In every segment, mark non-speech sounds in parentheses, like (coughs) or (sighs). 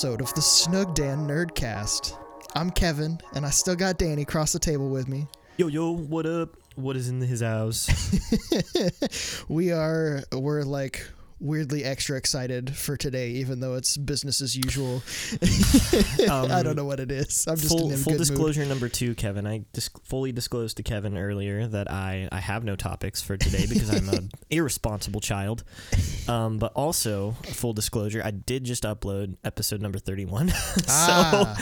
episode of the Snug Dan Nerdcast. I'm Kevin, and I still got Danny across the table with me. Yo, yo, what up? What is in his house? (laughs) we are, we're like weirdly extra excited for today, even though it's business as usual. (laughs) Um, I don't know what it is. I'm just full in a full disclosure number two, Kevin. I dis- fully disclosed to Kevin earlier that I, I have no topics for today because I'm an (laughs) irresponsible child. Um, but also, full disclosure, I did just upload episode number 31. (laughs) so Ah,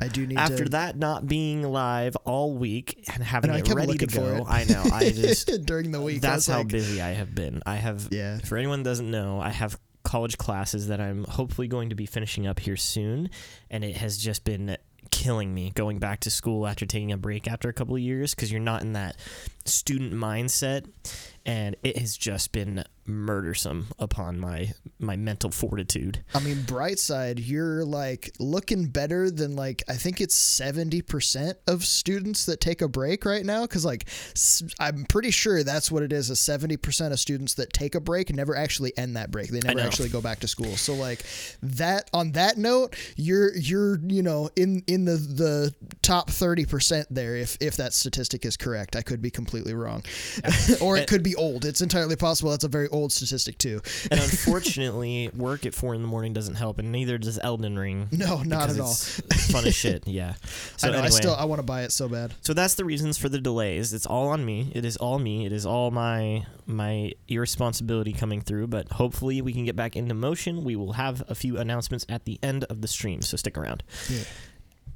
I do need after to. that not being live all week and having I it ready to go. I know. I just during the week. That's how like, busy I have been. I have Yeah. for anyone that doesn't know, I have college classes that I'm hopefully going to be finishing up here soon, and it has just been killing me going back to school after taking a break after a couple of years because you're not in that student mindset and it has just been murdersome upon my my mental fortitude I mean, bright side, you're like looking better than like I think it's seventy percent of students that take a break right now. Because like I'm pretty sure that's what it is: a seventy percent of students that take a break never actually end that break. They never actually go back to school. So like that. On that note, you're you're you know in in the the top thirty percent there. If if that statistic is correct, I could be completely wrong, (laughs) or it could be old. It's entirely possible. That's a very old statistic too. (laughs) and unfortunately work at four in the morning doesn't help and neither does elden ring No, not at all. fun as shit yeah (laughs) so I know. anyway I still I want to buy it so bad. So that's the reasons for the delays. It's all on me. It is all me. It is all my my irresponsibility coming through. But hopefully we can get back into motion. We will have a few announcements at the end of the stream, so stick around. Yeah.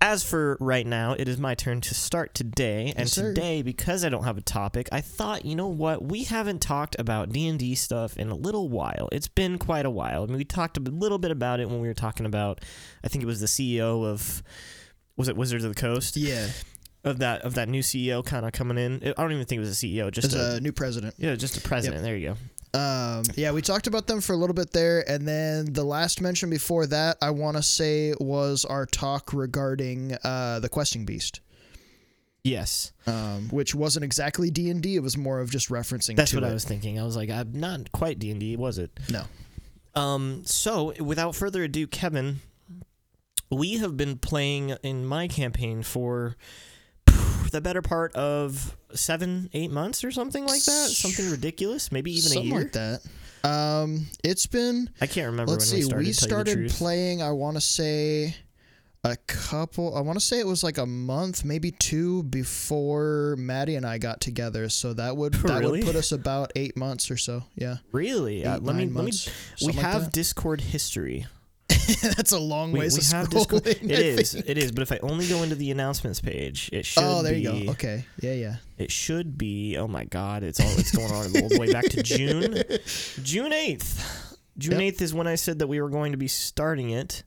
As for right now, it is my turn to start today. And Yes, today, because I don't have a topic, I thought, you know what? We haven't talked about D and D stuff in a little while. It's been quite a while. I mean, we talked a little bit about it when we were talking about. I think it was the CEO of. Was it Wizards of the Coast? Yeah, of that of that new CEO kind of coming in. I don't even think it was a CEO, just a, a new president. yeah, just a president. There you go. Um, yeah, we talked about them for a little bit there, and then the last mention before that, I want to say was our talk regarding uh, the questing beast, Yes, um, which wasn't exactly D and D. It was more of just referencing. that's to what it. I was thinking. I was like, I'm not quite D and D, was it? No. Um. So, without further ado, Kevin, we have been playing in my campaign for the better part of seven, eight months or something like that. Something ridiculous, maybe even Something a year. like that. Um, it's been. I can't remember Let's when see. we started. We to tell you the started playing. I want to say a couple. I want to say it was like a month, maybe two before Maddie and I got together. So that would (laughs) that Really? would put us about eight months or so. Yeah, Really? Uh, Eight, let me nine let me. months, We like have that. Discord history. (laughs) That's a long We, ways we to have scroll. Discord. in, It is. It is. But if I only go into the announcements page, it should. Oh, there be, you go. Okay. Yeah, yeah. It should be. Oh my God! It's all. It's going on all the way back to June. (laughs) June eighth. June Yep. eighth is when I said that we were going to be starting it.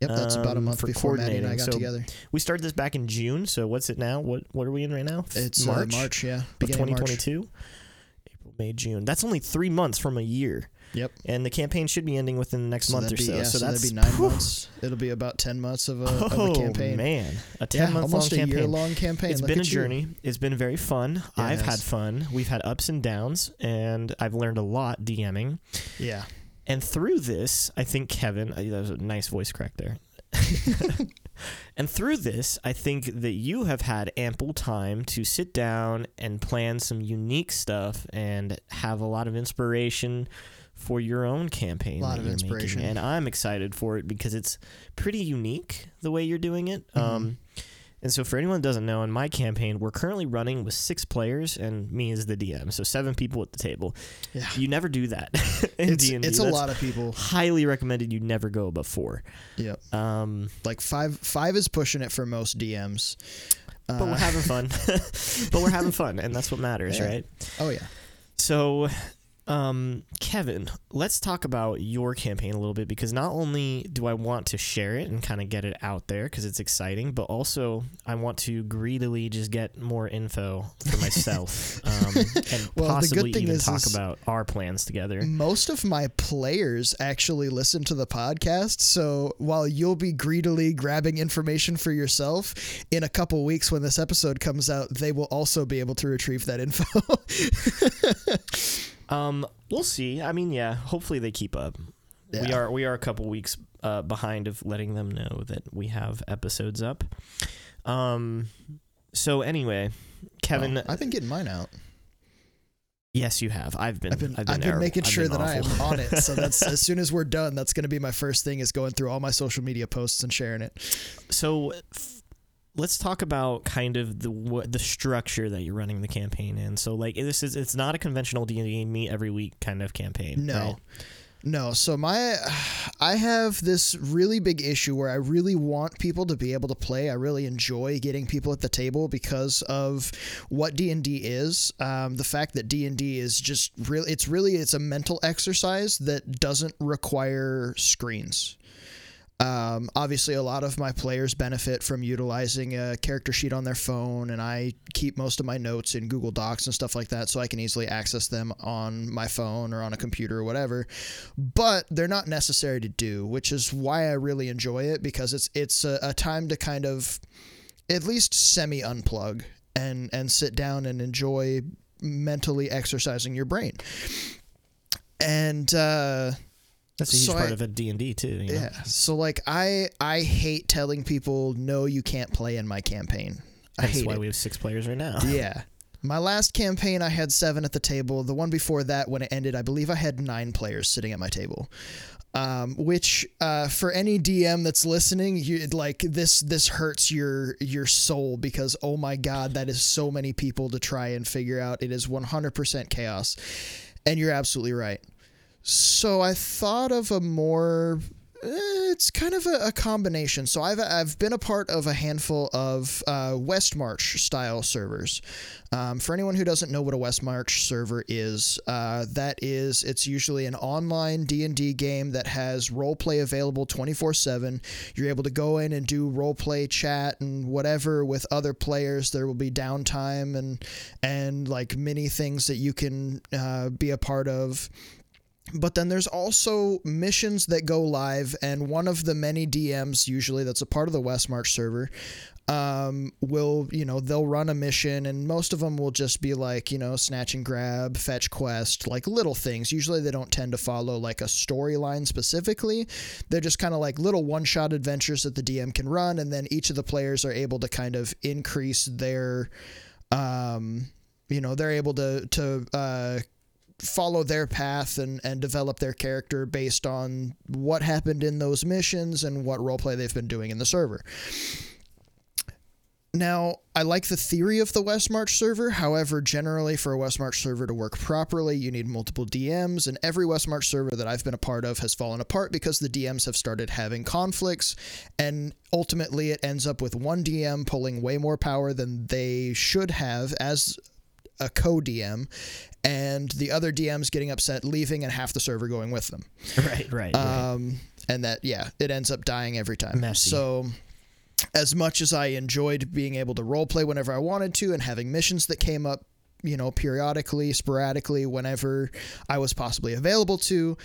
Yep, that's about a Um, month for before Maddie and I got So together. We started this back in June. So what's it now? What What are we in right now? It's March. uh, March, yeah, beginning of March. 2022. April, May, June. That's only three months from a year. Yep. And the campaign should be ending within the next So month or be, so. yeah, so, so that's that'd be nine whew, months. It'll be about ten months of a, of Oh a campaign. man, a ten Yeah, month long almost a campaign. year long campaign. It's Look been a at you. journey. It's been very fun. Yeah, I've had fun. We've had ups and downs, and I've learned a lot DMing. Yeah. And through this, I think Kevin, uh, that was a nice voice crack there. (laughs) and through this, I think that you have had ample time to sit down and plan some unique stuff and have a lot of inspiration for your own campaign. A Lot of you're making. inspiration. And I'm excited for it because it's pretty unique the way you're doing it. Mhm. Um, and so, for anyone that doesn't know, in my campaign, we're currently running with six players and me as the DM. So, seven people at the table. Yeah. You never do that (laughs) in It's, D&D. it's a lot of people. Highly recommended you never go above four. Yep. Um, Like five five is pushing it for most DMs. but we're Uh, having fun. (laughs) but we're having fun, and that's what matters, Yeah. right? Oh yeah. So, um, Kevin, let's talk about your campaign a little bit because not only do I want to share it and kind of get it out there because it's exciting, but also I want to greedily just get more info for myself (laughs) um, and Well, the possibly good thing even is- talk is- about our plans together. Most of my players actually listen to the podcast, so while you'll be greedily grabbing information for yourself, in a couple weeks when this episode comes out, they will also be able to retrieve that info. (laughs) Um, we'll see. I mean, yeah, hopefully they keep up. we are we are a couple weeks uh, behind of letting them know that we have episodes up. Um. So anyway, Kevin. Well, I've been getting mine out. yes, you have. I've been. I've been I've been, terrible. making I've sure been that I am on it. So that's (laughs) as soon as we're done, that's going to be my first thing is going through all my social media posts and sharing it. So let's talk about kind of the what the structure that you're running the campaign in. So like this is it's not a conventional D and D meet every week kind of campaign. No. right? No, so my I have this really big issue where I really want people to be able to play. I really enjoy getting people at the table because of what D&D is. Um, the fact that D&D is just really it's really it's a mental exercise that doesn't require screens. Um, obviously, a lot of my players benefit from utilizing a character sheet on their phone, and I keep most of my notes in Google Docs and stuff like that, so I can easily access them on my phone or on a computer or whatever. But they're not necessary to do, which is why I really enjoy it because it's it's a, a time to kind of at least semi unplug and and sit down and enjoy mentally exercising your brain. And uh, That's a huge So part I- of a D and D too. You know? yeah. So like I I hate telling people no you can't play in my campaign. I That's hate why it. we have six players right now. yeah. (laughs) My last campaign I had 7 at the table. The one before that when it ended I believe I had 9 players sitting at my table. Um, which uh, for any DM that's listening, you like this this hurts your your soul because oh my god, that is so many people to try and figure out. It is 100% chaos. And you're absolutely right. So I thought of a more. eh, It's kind of a, a combination. So I've I've been a part of a handful of uh, West March style servers. Um, for anyone who doesn't know what a West March server is, uh, that is it's usually an online D and D game that has role play available twenty four seven. You're able to go in and do role play chat and whatever with other players. There will be downtime and and like many things that you can uh, be a part of. But then there's also missions that go live, and one of the many DMs, usually that's a part of the West March server, um, will, you know, they'll run a mission, and most of them will just be like, you know, snatch and grab, fetch quest, like little things. Usually they don't tend to follow like a storyline specifically. They're just kind of like little one shot adventures that the DM can run, and then each of the players are able to kind of increase their, um, you know, they're able to, to, uh, follow their path and, and develop their character based on what happened in those missions and what roleplay they've been doing in the server. Now, I like the theory of the West March server. However, generally, for a West March server to work properly, you need multiple DMs, and every West March server that I've been a part of has fallen apart because the DMs have started having conflicts, and ultimately, it ends up with one DM pulling way more power than they should have as a co DM, and the other DMs getting upset, leaving, and half the server going with them. (laughs) right, right. right. Um, and that, yeah, it ends up dying every time. Messy. So, as much as I enjoyed being able to roleplay whenever I wanted to and having missions that came up, you know, periodically, sporadically, whenever I was possibly available to,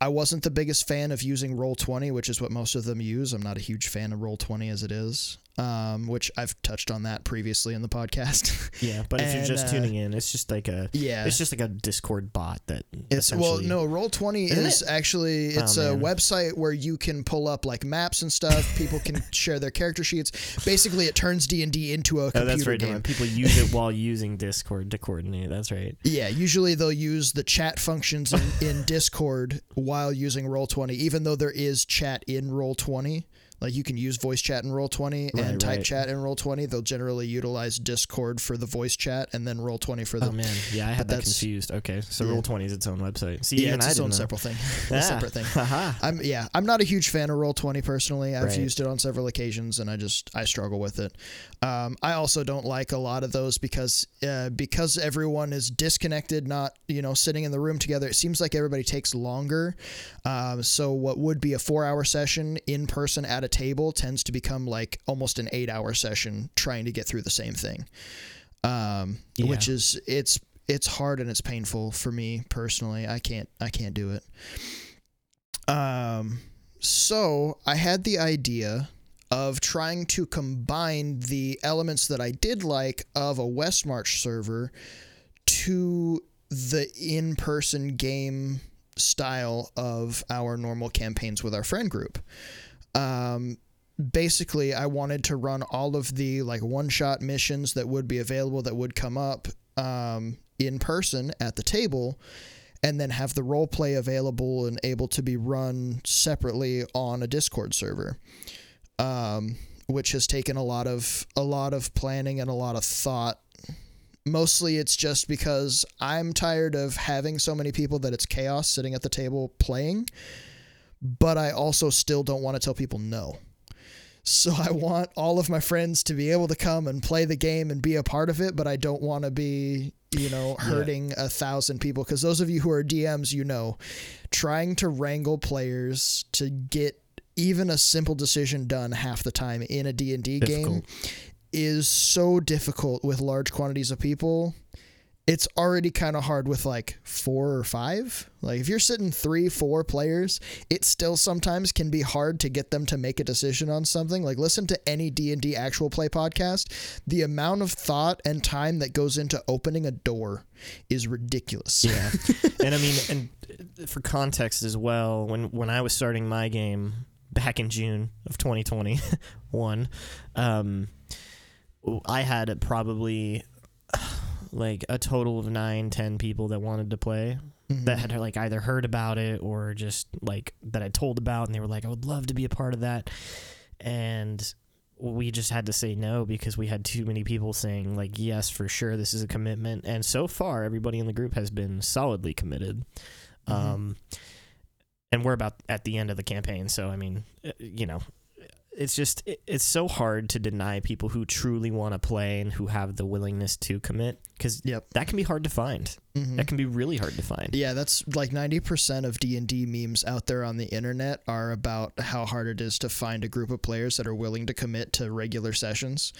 I wasn't the biggest fan of using Roll20, which is what most of them use. I'm not a huge fan of Roll20 as it is, um, which I've touched on that previously in the podcast. (laughs) yeah, but if you're just uh, tuning in, it's just like a yeah. it's just like a Discord bot that It's well, no. Roll Twenty is actually it's Oh, a man. website where you can pull up like maps and stuff. People can (laughs) share their character sheets. Basically, it turns D and D into a Oh, computer that's right. game. People use it (laughs) while using Discord to coordinate. That's right. Yeah, usually they'll use the chat functions in, in Discord while using Roll Twenty, even though there is chat in Roll Twenty. Like you can use voice chat in Roll Twenty and Right, type right. chat in Roll Twenty. They'll generally utilize Discord for the voice chat and then Roll Twenty for the. Oh man, yeah, I had that confused. Okay, so Yeah. Roll Twenty is its own website. See, yeah, it's I its own know. separate thing. (laughs) Ah. a separate thing. I'm yeah, I'm not a huge fan of Roll Twenty personally. I've Right. used it on several occasions, and I just I struggle with it. Um, I also don't like a lot of those because uh, because everyone is disconnected, not you know sitting in the room together. It seems like everybody takes longer. Um, so what would be a four hour session in person at a table tends to become like almost an eight hour session trying to get through the same thing. Um, Yeah. which is it's it's hard and it's painful for me personally. I can't I can't do it. Um, so I had the idea of trying to combine the elements that I did like of a West March server to the in-person game style of our normal campaigns with our friend group. Um, basically, I wanted to run all of the like one shot missions that would be available that would come up um, in person at the table. And then have the role play available and able to be run separately on a Discord server, um, which has taken a lot of a lot of planning and a lot of thought mostly it's just because I'm tired of having so many people that it's chaos sitting at the table playing, but I also still don't want to tell people no. So (laughs) I want all of my friends to be able to come and play the game and be a part of it, but I don't want to be, you know, hurting yeah. a thousand people. Because those of you who are DMs, you know, trying to wrangle players to get even a simple decision done half the time in a D&D game is so difficult with large quantities of people. It's already kind of hard with like four or five. Like if you're sitting three, four players, it still sometimes can be hard to get them to make a decision on something. Like listen to any D and D actual play podcast. The amount of thought and time that goes into opening a door is ridiculous. Yeah, (laughs) and I mean, and for context as well, when when I was starting my game back in June of 2021, um, I had probably like a total of nine, ten people that wanted to play mm-hmm. that had like either heard about it or just like that I told about, and they were like, "I would love to be a part of that," and we just had to say no because we had too many people saying like yes for sure this is a commitment and so far everybody in the group has been solidly committed mm-hmm. um and we're about at the end of the campaign so i mean uh, you know it's just it, it's so hard to deny people who truly want to play and who have the willingness to commit because yep. that can be hard to find mm-hmm. that can be really hard to find yeah that's like 90% of d&d memes out there on the internet are about how hard it is to find a group of players that are willing to commit to regular sessions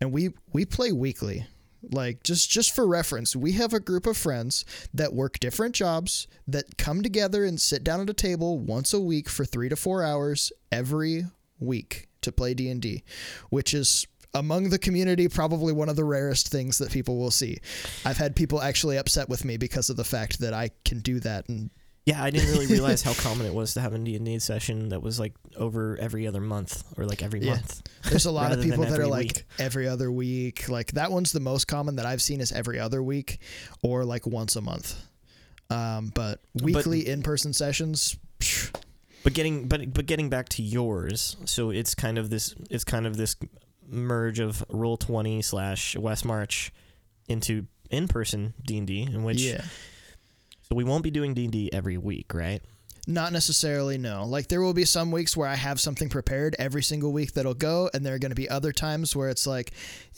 and we we play weekly like just just for reference we have a group of friends that work different jobs that come together and sit down at a table once a week for 3 to 4 hours every week to play D&D, which is among the community probably one of the rarest things that people will see. I've had people actually upset with me because of the fact that I can do that and yeah, I didn't really realize how (laughs) common it was to have a D&D session that was like over every other month or like every yeah. month. There's a (laughs) lot of people that are like week. every other week. Like that one's the most common that I've seen is every other week or like once a month. Um, but weekly in-person sessions, phew, but getting but but getting back to yours, so it's kind of this it's kind of this merge of Roll Twenty slash West March into in person D and D, in which yeah. So we won't be doing D and D every week, right? Not necessarily, no. Like there will be some weeks where I have something prepared every single week that'll go, and there are going to be other times where it's like,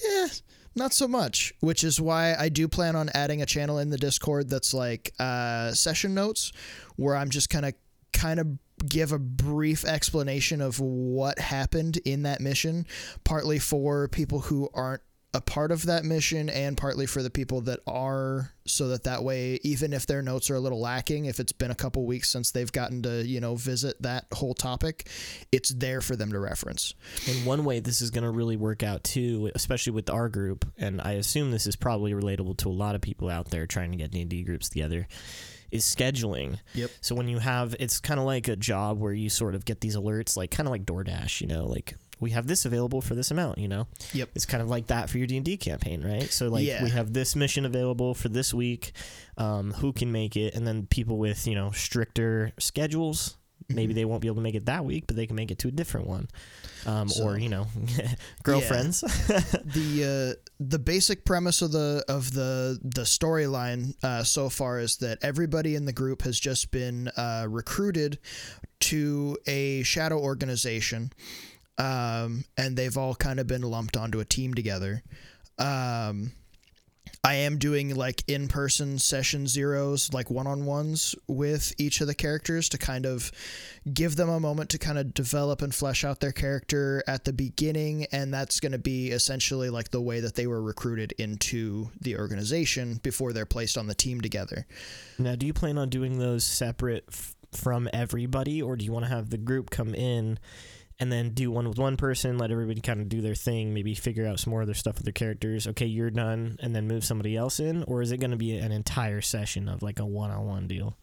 yeah, not so much. Which is why I do plan on adding a channel in the Discord that's like uh, session notes, where I'm just kind of kind of give a brief explanation of what happened in that mission, partly for people who aren't a part of that mission and partly for the people that are so that that way even if their notes are a little lacking if it's been a couple weeks since they've gotten to you know visit that whole topic it's there for them to reference. And one way this is going to really work out too especially with our group and i assume this is probably relatable to a lot of people out there trying to get d&d groups together is scheduling. Yep. So when you have, it's kind of like a job where you sort of get these alerts, like kind of like DoorDash, you know, like we have this available for this amount, you know. Yep. It's kind of like that for your D and D campaign, right? So like yeah. we have this mission available for this week. Um, who can make it? And then people with you know stricter schedules, maybe they won't be able to make it that week, but they can make it to a different one, um, so, or you know, (laughs) girlfriends. The uh, the basic premise of the of the the storyline uh, so far is that everybody in the group has just been uh, recruited to a shadow organization, um, and they've all kind of been lumped onto a team together. Um, I am doing like in person session zeros, like one on ones with each of the characters to kind of give them a moment to kind of develop and flesh out their character at the beginning. And that's going to be essentially like the way that they were recruited into the organization before they're placed on the team together. Now, do you plan on doing those separate f- from everybody, or do you want to have the group come in? And then do one with one person, let everybody kind of do their thing, maybe figure out some more other stuff with their characters. Okay, you're done, and then move somebody else in, or is it going to be an entire session of like a one-on-one deal?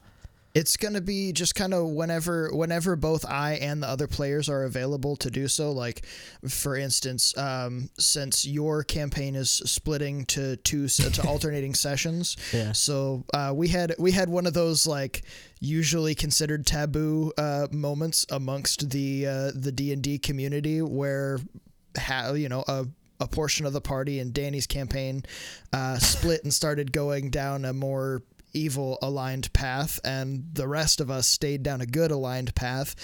It's gonna be just kind of whenever whenever both I and the other players are available to do so. Like, for instance, um, since your campaign is splitting to two to (laughs) alternating sessions, Yeah. so uh, we had we had one of those like usually considered taboo uh, moments amongst the uh, the D and D community where ha- you know a a portion of the party in Danny's campaign uh, split and started going down a more evil aligned path, and the rest of us stayed down a good aligned path.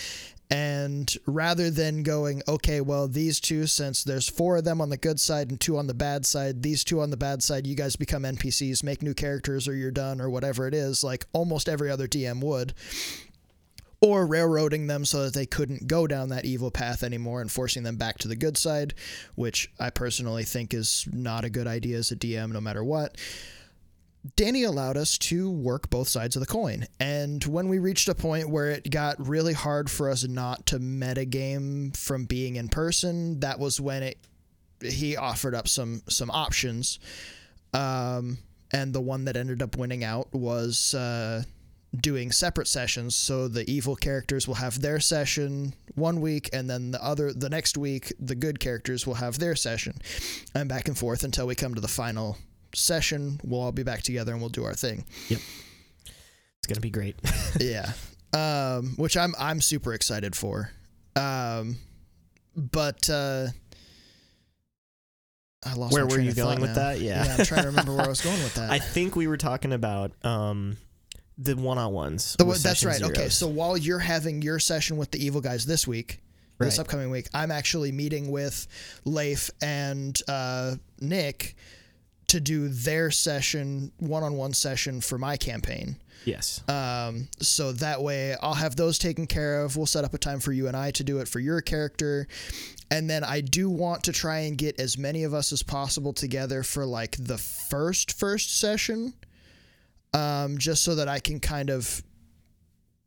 And rather than going, okay, well, these two, since there's four of them on the good side and two on the bad side, these two on the bad side, you guys become NPCs, make new characters, or you're done, or whatever it is, like almost every other DM would or railroading them so that they couldn't go down that evil path anymore and forcing them back to the good side, which I personally think is not a good idea as a DM no matter what. Danny allowed us to work both sides of the coin. And when we reached a point where it got really hard for us not to metagame from being in person, that was when it he offered up some some options. Um, and the one that ended up winning out was uh, doing separate sessions so the evil characters will have their session one week and then the other the next week the good characters will have their session and back and forth until we come to the final session we'll all be back together and we'll do our thing Yep. It's gonna be great. (laughs) yeah um which i'm i'm super excited for um but uh I lost Where were you of going with now. that? Yeah. yeah, I'm trying to remember where I was going with (laughs) that. I think we were talking about um, the one-on-ones. The- that's right. Okay, so while you're having your session with the evil guys this week, this upcoming week, I'm actually meeting with Leif and uh, Nick to do their session, one-on-one session for my campaign. yes, Um, so that way I'll have those taken care of. We'll set up a time for you and I to do it for your character. And then I do want to try and get as many of us as possible together for like the first first session. Um, just so that I can kind of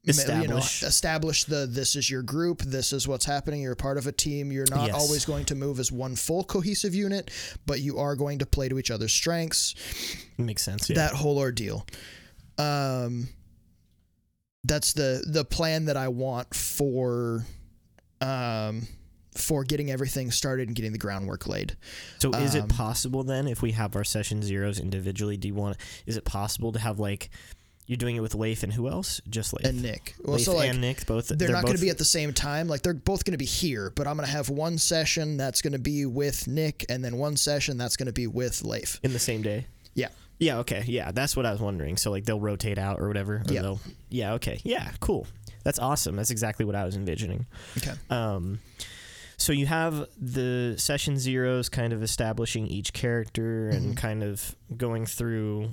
ma- you know, Establish. establish the this is your group, this is what's happening, you're part of a team, you're not Yes. always going to move as one full cohesive unit, but you are going to play to each other's strengths makes sense. Yeah. that whole ordeal. Um, that's the the plan that I want for, um, for getting everything started and getting the groundwork laid. So is Um, it possible then if we have our session zeros individually? Do you want? Is it possible to have like you're doing it with Leif and who else? Just Leif. And Nick, well, Leif so like and Nick both. they're, not going to be at the same time. Like they're both going to be here, but I'm going to have one session that's going to be with Nick, and then one session that's going to be with Leif. in the same day. Yeah. Yeah. Okay. Yeah, that's what I was wondering. So like they'll rotate out or whatever. Or Yeah. Yeah. Okay. Yeah. Cool. That's awesome. That's exactly what I was envisioning. Okay. Um, so you have the session zeros kind of establishing each character and Mhm. kind of going through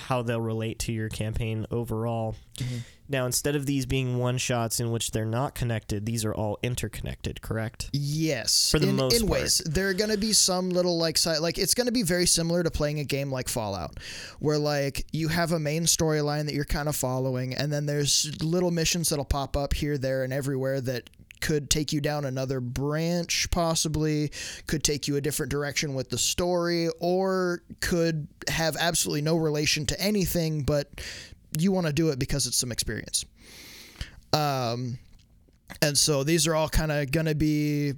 how they'll relate to your campaign overall. Mhm. Now, instead of these being one shots in which they're not connected, these are all interconnected, correct? Yes, For the in, most in part. ways there are going to be some little like side like it's going to be very similar to playing a game like Fallout, where like you have a main storyline that you're kind of following, and then there's little missions that'll pop up here, there, and everywhere that could take you down another branch possibly could take you a different direction with the story or could have absolutely no relation to anything but you want to do it because it's some experience um and so these are all kind of going to be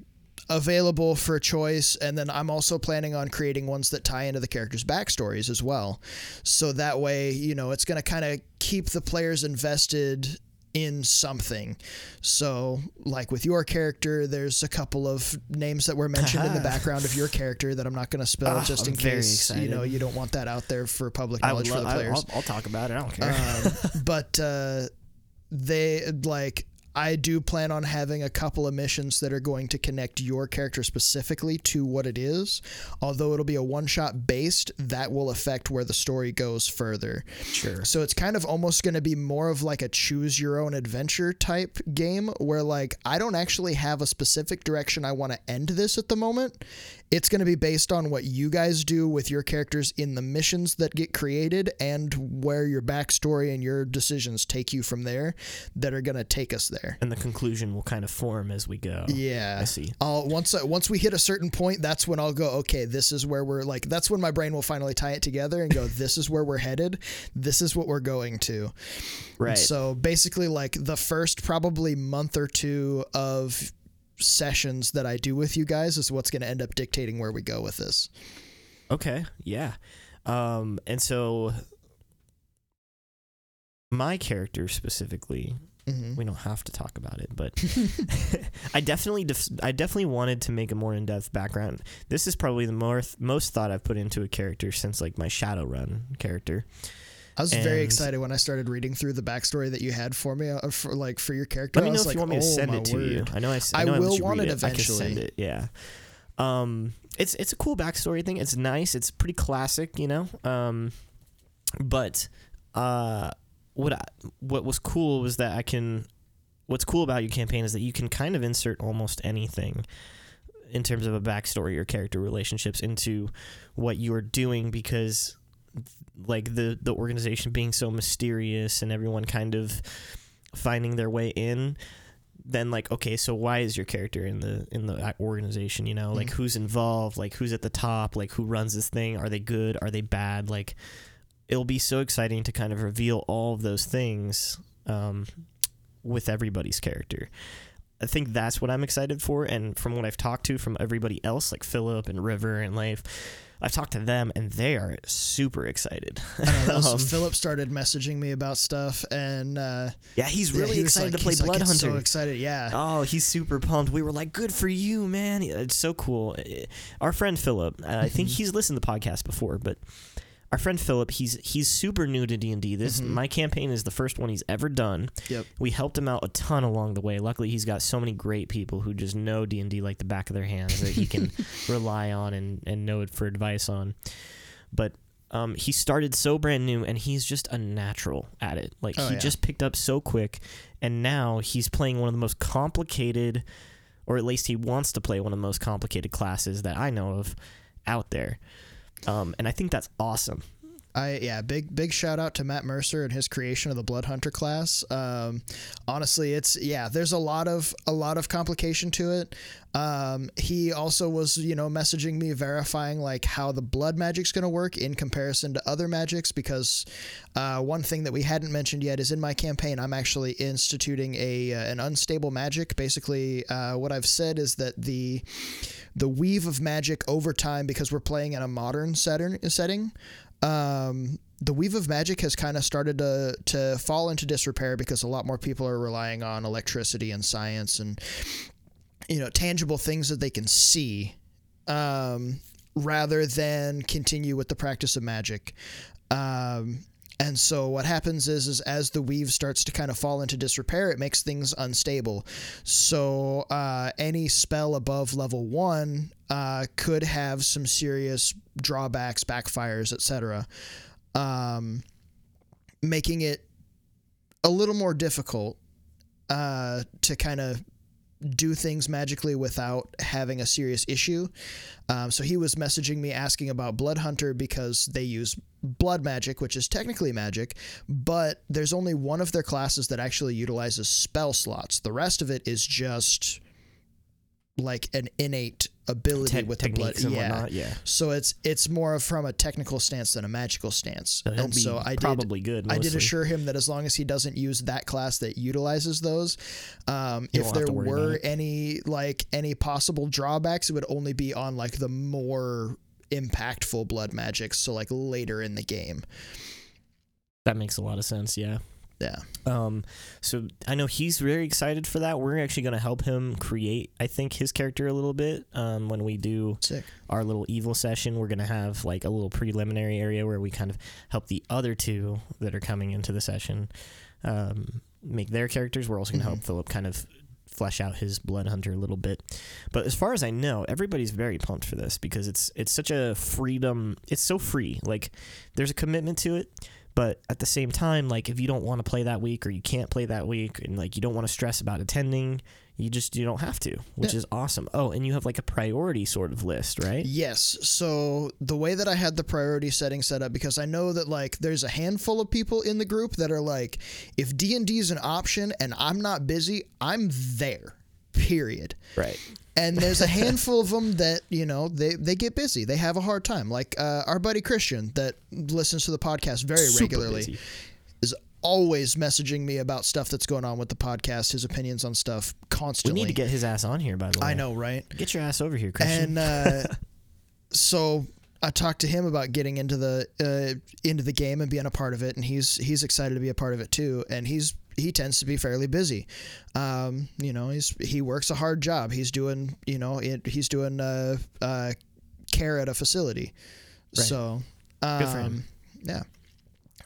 available for choice. And then I'm also planning on creating ones that tie into the characters' backstories as well. So that way, you know, it's going to kind of keep the players invested in something. So, like with your character, there's a couple of names that were mentioned in the (laughs) background of your character that I'm not going to spell Ah, just in I'm very case you know you don't want that out there for public I knowledge for the I, players will I'll talk about it. I don't care. um, but uh, they like I do plan on having a couple of missions that are going to connect your character specifically to what it is. Although it'll be a one shot based, that will affect where the story goes further. sure. So it's kind of almost going to be more of like a choose your own adventure type game where like I don't actually have a specific direction I want to end this at the moment. It's going to be based on what you guys do with your characters in the missions that get created and where your backstory and your decisions take you from there that are going to take us there. And the conclusion will kind of form as we go. Yeah, I see. I'll once I- once we hit a certain point, that's when I'll go. Okay, this is where we're like. That's when my brain will finally tie it together and go. this is where we're headed. This is what we're going to. Right. So basically, like the first probably month or two of sessions that I do with you guys is what's going to end up dictating where we go with this. Okay, yeah. Um, and so my character specifically, hmm we don't have to talk about it, but (laughs) (laughs) I definitely, def- I definitely wanted to make a more in-depth background. This is probably the more most thought I've put into a character since like my Shadowrun character. I was very excited when I started reading through the backstory that you had for me, uh, for like for your character. Let me I know if you like, want me to "Oh, send it to you. word." I know I know will let want read it I can send eventually. it. Yeah. Um, it's it's a cool backstory thing. It's nice. It's pretty classic, you know. Um, but uh, what I, what was cool was that I can. What's cool about your campaign is that you can kind of insert almost anything in terms of a backstory or character relationships into what you're doing because like the the organization being so mysterious and everyone kind of finding their way in then like okay so why is your character in the in the organization you know? Like Mhm. who's involved? Like who's at the top? Like who runs this thing? Are they good? Are they bad? Like it'll be so exciting to kind of reveal all of those things um, with everybody's character I think that's what I'm excited for. And from what I've talked to from everybody else, like Philip and River and Leif, I've talked to them and they are super excited. I know, that was- (laughs) Um, Philip started messaging me about stuff, and uh, yeah, he's yeah, really he excited like- to play he's like, Blood "It's Hunter. So excited, yeah. Oh, he's super pumped. We were like, "Good for you, man!" It's so cool. Eh, Our friend Philip, uh, I think (laughs) he's listened to the podcast before, but our friend Philip, he's he's super new to D and D. This Mhm. my campaign is the first one he's ever done. Yep. We helped him out a ton along the way. Luckily, he's got so many great people who just know D and D like the back of their hands that he can (laughs) rely on and and know it for advice on. But um, he started so brand new, and he's just a natural at it. Like Oh, he yeah. just picked up so quick, and now he's playing one of the most complicated, or at least he wants to play one of the most complicated classes that I know of out there. Um, and I think that's awesome. I yeah, big big shout out to Matt Mercer and his creation of the Blood Hunter class. Um, honestly, it's yeah, there's a lot of a lot of complication to it. Um, he also was you know messaging me verifying like how the blood magic's going to work in comparison to other magics because uh, one thing that we hadn't mentioned yet is in my campaign I'm actually instituting a uh, an unstable magic. Basically, uh, what I've said is that the the weave of magic over time because we're playing in a modern setting um, the weave of magic has kind of started to to fall into disrepair because a lot more people are relying on electricity and science and you know tangible things that they can see um, rather than continue with the practice of magic. Um, and so what happens is, is as the weave starts to kind of fall into disrepair, it makes things unstable. So uh, any spell above level one uh, could have some serious drawbacks, backfires, etc., um, making it a little more difficult uh, to kind of do things magically without having a serious issue. Um, so he was messaging me asking about Blood Hunter because they use blood magic, which is technically magic, but there's only one of their classes that actually utilizes spell slots. The rest of it is just like an innate ability Te- with the blood. and yeah. whatnot. Yeah, So it's it's more from a technical stance than a magical stance. so and so I did probably good. I did assure him that as long as he doesn't use that class that utilizes those, um, if there to worry about were any like any possible drawbacks, it would only be on like the more impactful blood magic. So like later in the game. That makes a lot of sense. Yeah. Yeah. Um, so I know he's very excited for that. We're actually going to help him create, I think, his character a little bit. Um, when we do Sick. our little evil session, we're going to have like a little preliminary area where we kind of help the other two that are coming into the session um, make their characters. We're also going to help Philip kind of flesh out his blood hunter a little bit. But as far as I know, everybody's very pumped for this because it's it's such a freedom. It's so free. Like there's a commitment to it. But at the same time, like if you don't want to play that week or you can't play that week and like you don't want to stress about attending, You just you don't have to, which Yeah. is awesome. Oh, and you have like a priority sort of list, right? Yes. So the way that I had the priority setting set up, because I know that like there's a handful of people in the group that are like, if D and D is an option and I'm not busy, I'm there. Period. Right. And there's a (laughs) handful of them that you know they they get busy. They have a hard time. Like uh, our buddy Christian that listens to the podcast very Super regularly busy. is always messaging me about stuff that's going on with the podcast, his opinions on stuff constantly We need to get his ass on here, by the way. I know, right? Get your ass over here, Christian. and uh, (laughs) so I talked to him about getting into the uh, into the game and being a part of it, and he's he's excited to be a part of it too. And he's he tends to be fairly busy. Um, you know, he's he works a hard job. He's doing you know it, he's doing uh, uh, care at a facility. Right. So Good for him. um, yeah,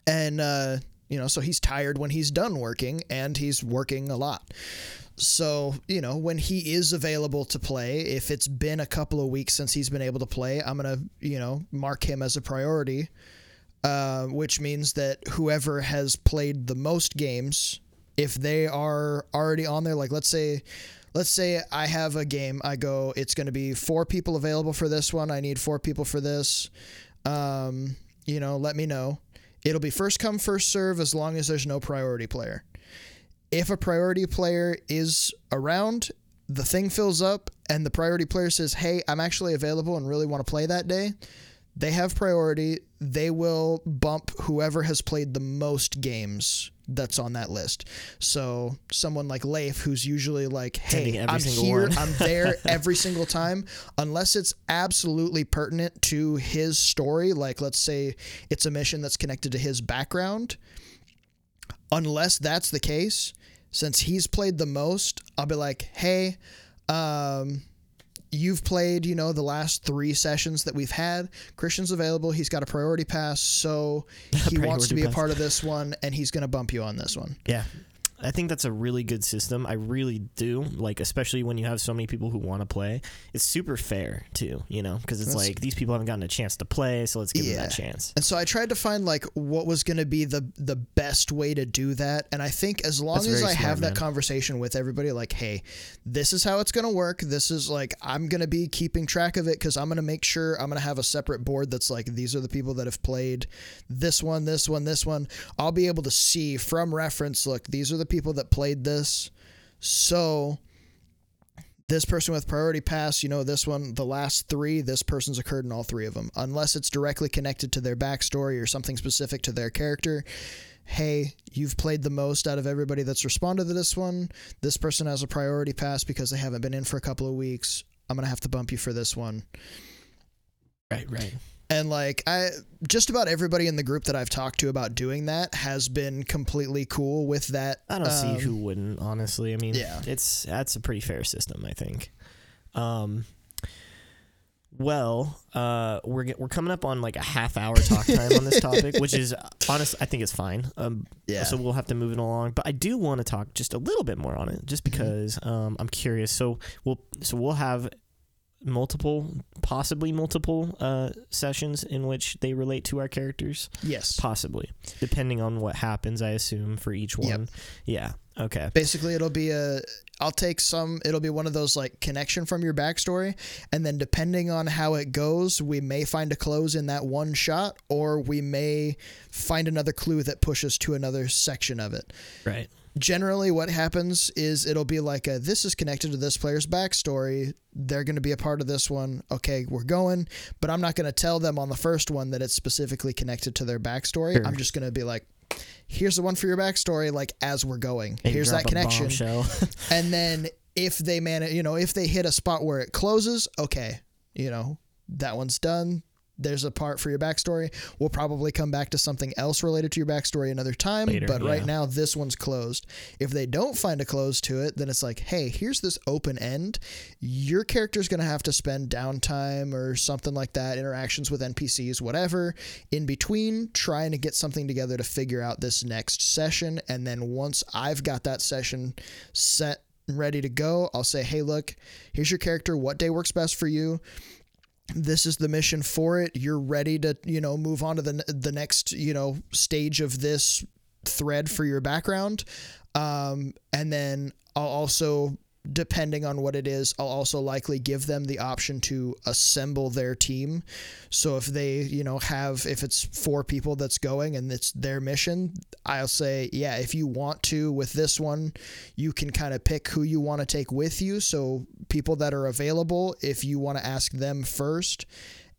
and uh, you know, so he's tired when he's done working, and he's working a lot. So, you know, when he is available to play, if it's been a couple of weeks since he's been able to play, I'm going to, you know, mark him as a priority, uh, which means that whoever has played the most games, if they are already on there, like let's say, let's say I have a game, I go, it's going to be four people available for this one. I need four people for this. Um, you know, let me know. It'll be first come, first serve as long as there's no priority player if a priority player is around, the thing fills up, and the priority player says, Hey, I'm actually available and really want to play that day, they have priority. They will bump whoever has played the most games that's on that list. So someone like Leif, who's usually like, Hey, I'm here. I'm there (laughs) every single time, unless it's absolutely pertinent to his story. Like, let's say it's a mission that's connected to his background unless that's the case, since he's played the most, I'll be like, hey, um, you've played, you know, the last three sessions that we've had. Christian's available. He's got a priority pass, so (laughs) he wants to be a part of this one, and he's going to bump you on this one. Yeah. I think that's a really good system. I really do. Like, especially when you have so many people who want to play. It's super fair, too, you know, because it's That's- like these people haven't gotten a chance to play, so let's give them that chance. And so I tried to find like what was going to be the the best way to do that. And I think as long That's as I smart, have that conversation with everybody, like, hey, this is how it's going to work. This is like I'm going to be keeping track of it because I'm going to make sure I'm going to have a separate board that's like these are the people that have played this one, this one, this one. I'll be able to see from reference. Look, these are the people that played this. So this person with priority pass, you know, this one, the last three, this person's occurred in all three of them, unless it's directly connected to their backstory or something specific to their character. Hey, you've played the most out of everybody that's responded to this one. This person has a priority pass because they haven't been in for a couple of weeks. I'm going to have to bump you for this one. Right, right. And like I just about everybody in the group that I've talked to about doing that has been completely cool with that. I don't see um, who wouldn't, honestly. I mean, Yeah. it's that's a pretty fair system, I think. Um, well, uh, we're get, we're coming up on like a half hour talk time on this topic, (laughs) which is honest. I think it's fine. Um, Yeah. So we'll have to move it along, but I do want to talk just a little bit more on it, just Mm-hmm. because um, I'm curious. So we'll so we'll have multiple, possibly multiple uh, sessions in which they relate to our characters. Yes. Possibly, depending on what happens, I assume for each one. Yep. Yeah. Okay. Basically, it'll be a. I'll take some. It'll be one of those like connection from your backstory, and then depending on how it goes, we may find a close in that one shot, or we may find another clue that pushes to another section of it. Right. Generally, what happens is it'll be like a, this is connected to this player's backstory. They're going to be a part of this one. Okay, we're going, but I'm not going to tell them on the first one that it's specifically connected to their backstory. Sure. I'm just going to be like, here's the one for your backstory. Like as we're going, Maybe here's that connection. (laughs) and then if they manage, you know, if they hit a spot where it closes, okay, you know, that one's done. There's a part for your backstory. We'll probably come back to something else related to your backstory another time. Later, but right now, this one's closed. If they don't find a close to it, then it's like, hey, here's this open end. Your character's going to have to spend downtime or something like that, interactions with NPCs, whatever, in between trying to get something together to figure out this next session. And then once I've got that session set and ready to go, I'll say, hey, look, here's your character. What day works best for you? This is the mission for it. You're ready to you know move on to the the next you know stage of this thread for your background. Um and then I'll also depending on what it is, I'll also likely give them the option to assemble their team. So if they, you know, have if it's four people that's going and it's their mission, I'll say, yeah, if you want to with this one, you can kind of pick who you want to take with you. So people that are available, if you want to ask them first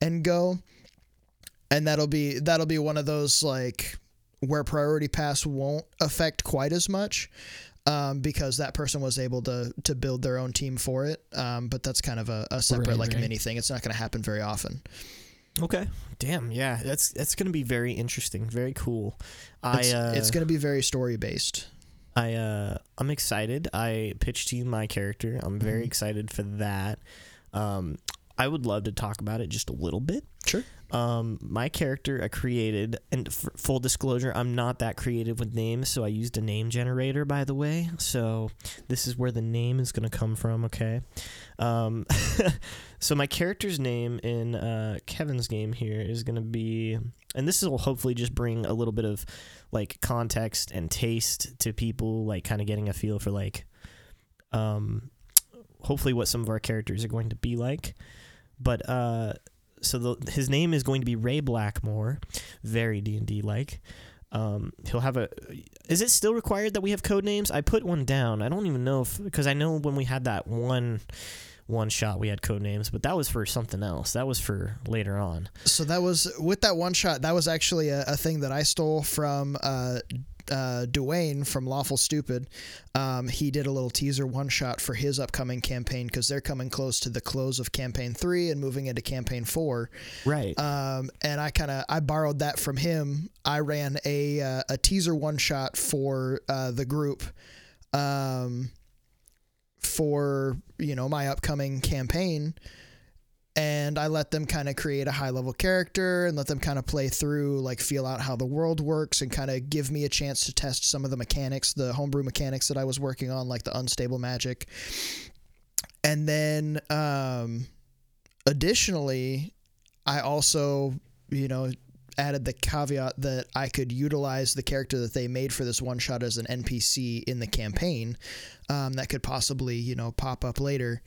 and go, and that'll be that'll be one of those like where priority pass won't affect quite as much um, because that person was able to to build their own team for it. Um, but that's kind of a, a separate Right, like right. mini thing. It's not going to happen very often. Okay. Damn. Yeah. That's that's gonna be very interesting. Very cool. It's, I uh, it's going to be very story based. I uh I'm excited. I pitched to you my character. I'm very Mhm. excited for that. Um, I would love to talk about it just a little bit. Sure. Um, my character I created, and f- full disclosure, I'm not that creative with names, so I used a name generator, by the way. So this is where the name is going to come from. Okay. Um, (laughs) so my character's name in uh, Kevin's game here is going to be, and this will hopefully just bring a little bit of like context and taste to people, like kind of getting a feel for like, um, hopefully what some of our characters are going to be like. But uh, so the, his name is going to be Ray Blackmore, very D and D like. Um, he'll have a. Is it still required that we have code names? I put one down. I don't even know if because I know when we had that one one shot we had code names, but that was for something else. That was for later on. So that was with that one shot. That was actually a, a thing that I stole from uh, uh, Dwayne from Lawful Stupid. Um, he did a little teaser one shot for his upcoming campaign because they're coming close to the close of campaign three and moving into campaign four. Right. Um, and I kind of I borrowed that from him. I ran a uh, a teaser one shot for uh, the group. Um, for you know my upcoming campaign and I let them kind of create a high level character and let them kind of play through, like feel out how the world works and kind of give me a chance to test some of the mechanics, the homebrew mechanics that I was working on, like the unstable magic. And then, um, additionally, I also, you know, added the caveat that I could utilize the character that they made for this one shot as an NPC in the campaign um, that could possibly, you know, pop up later.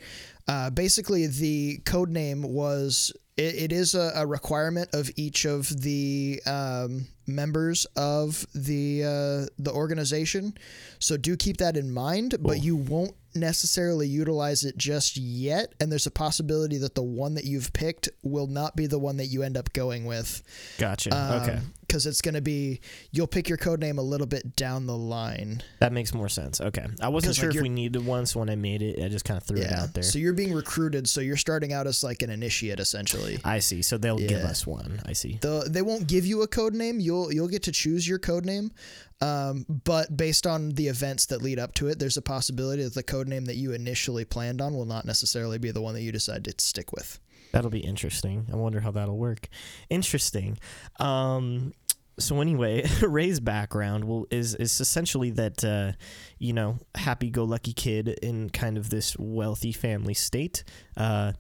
Uh, basically, the code name was it, it is a, a requirement of each of the um, members of the uh, the organization. So do keep that in mind, but you won't necessarily utilize it just yet. And there's a possibility that the one that you've picked will not be the one that you end up going with. Gotcha. Um, okay. Because it's going to be, you'll pick your code name a little bit down the line. That makes more sense. Okay. I wasn't sure like, if we needed one, so when I made it, I just kind of threw it out there. So you're being recruited. So you're starting out as like an initiate, essentially. I see. So they'll give us one. I see. the they won't give you a code name. You'll you'll get to choose your code name, um, but based on the events that lead up to it, there's a possibility that the code name that you initially planned on will not necessarily be the one that you decide to stick with. That'll be interesting. I wonder how that'll work. Interesting. Um, so anyway, (laughs) Ray's background will is is essentially that uh, you know happy-go-lucky kid in kind of this wealthy family state. Uh,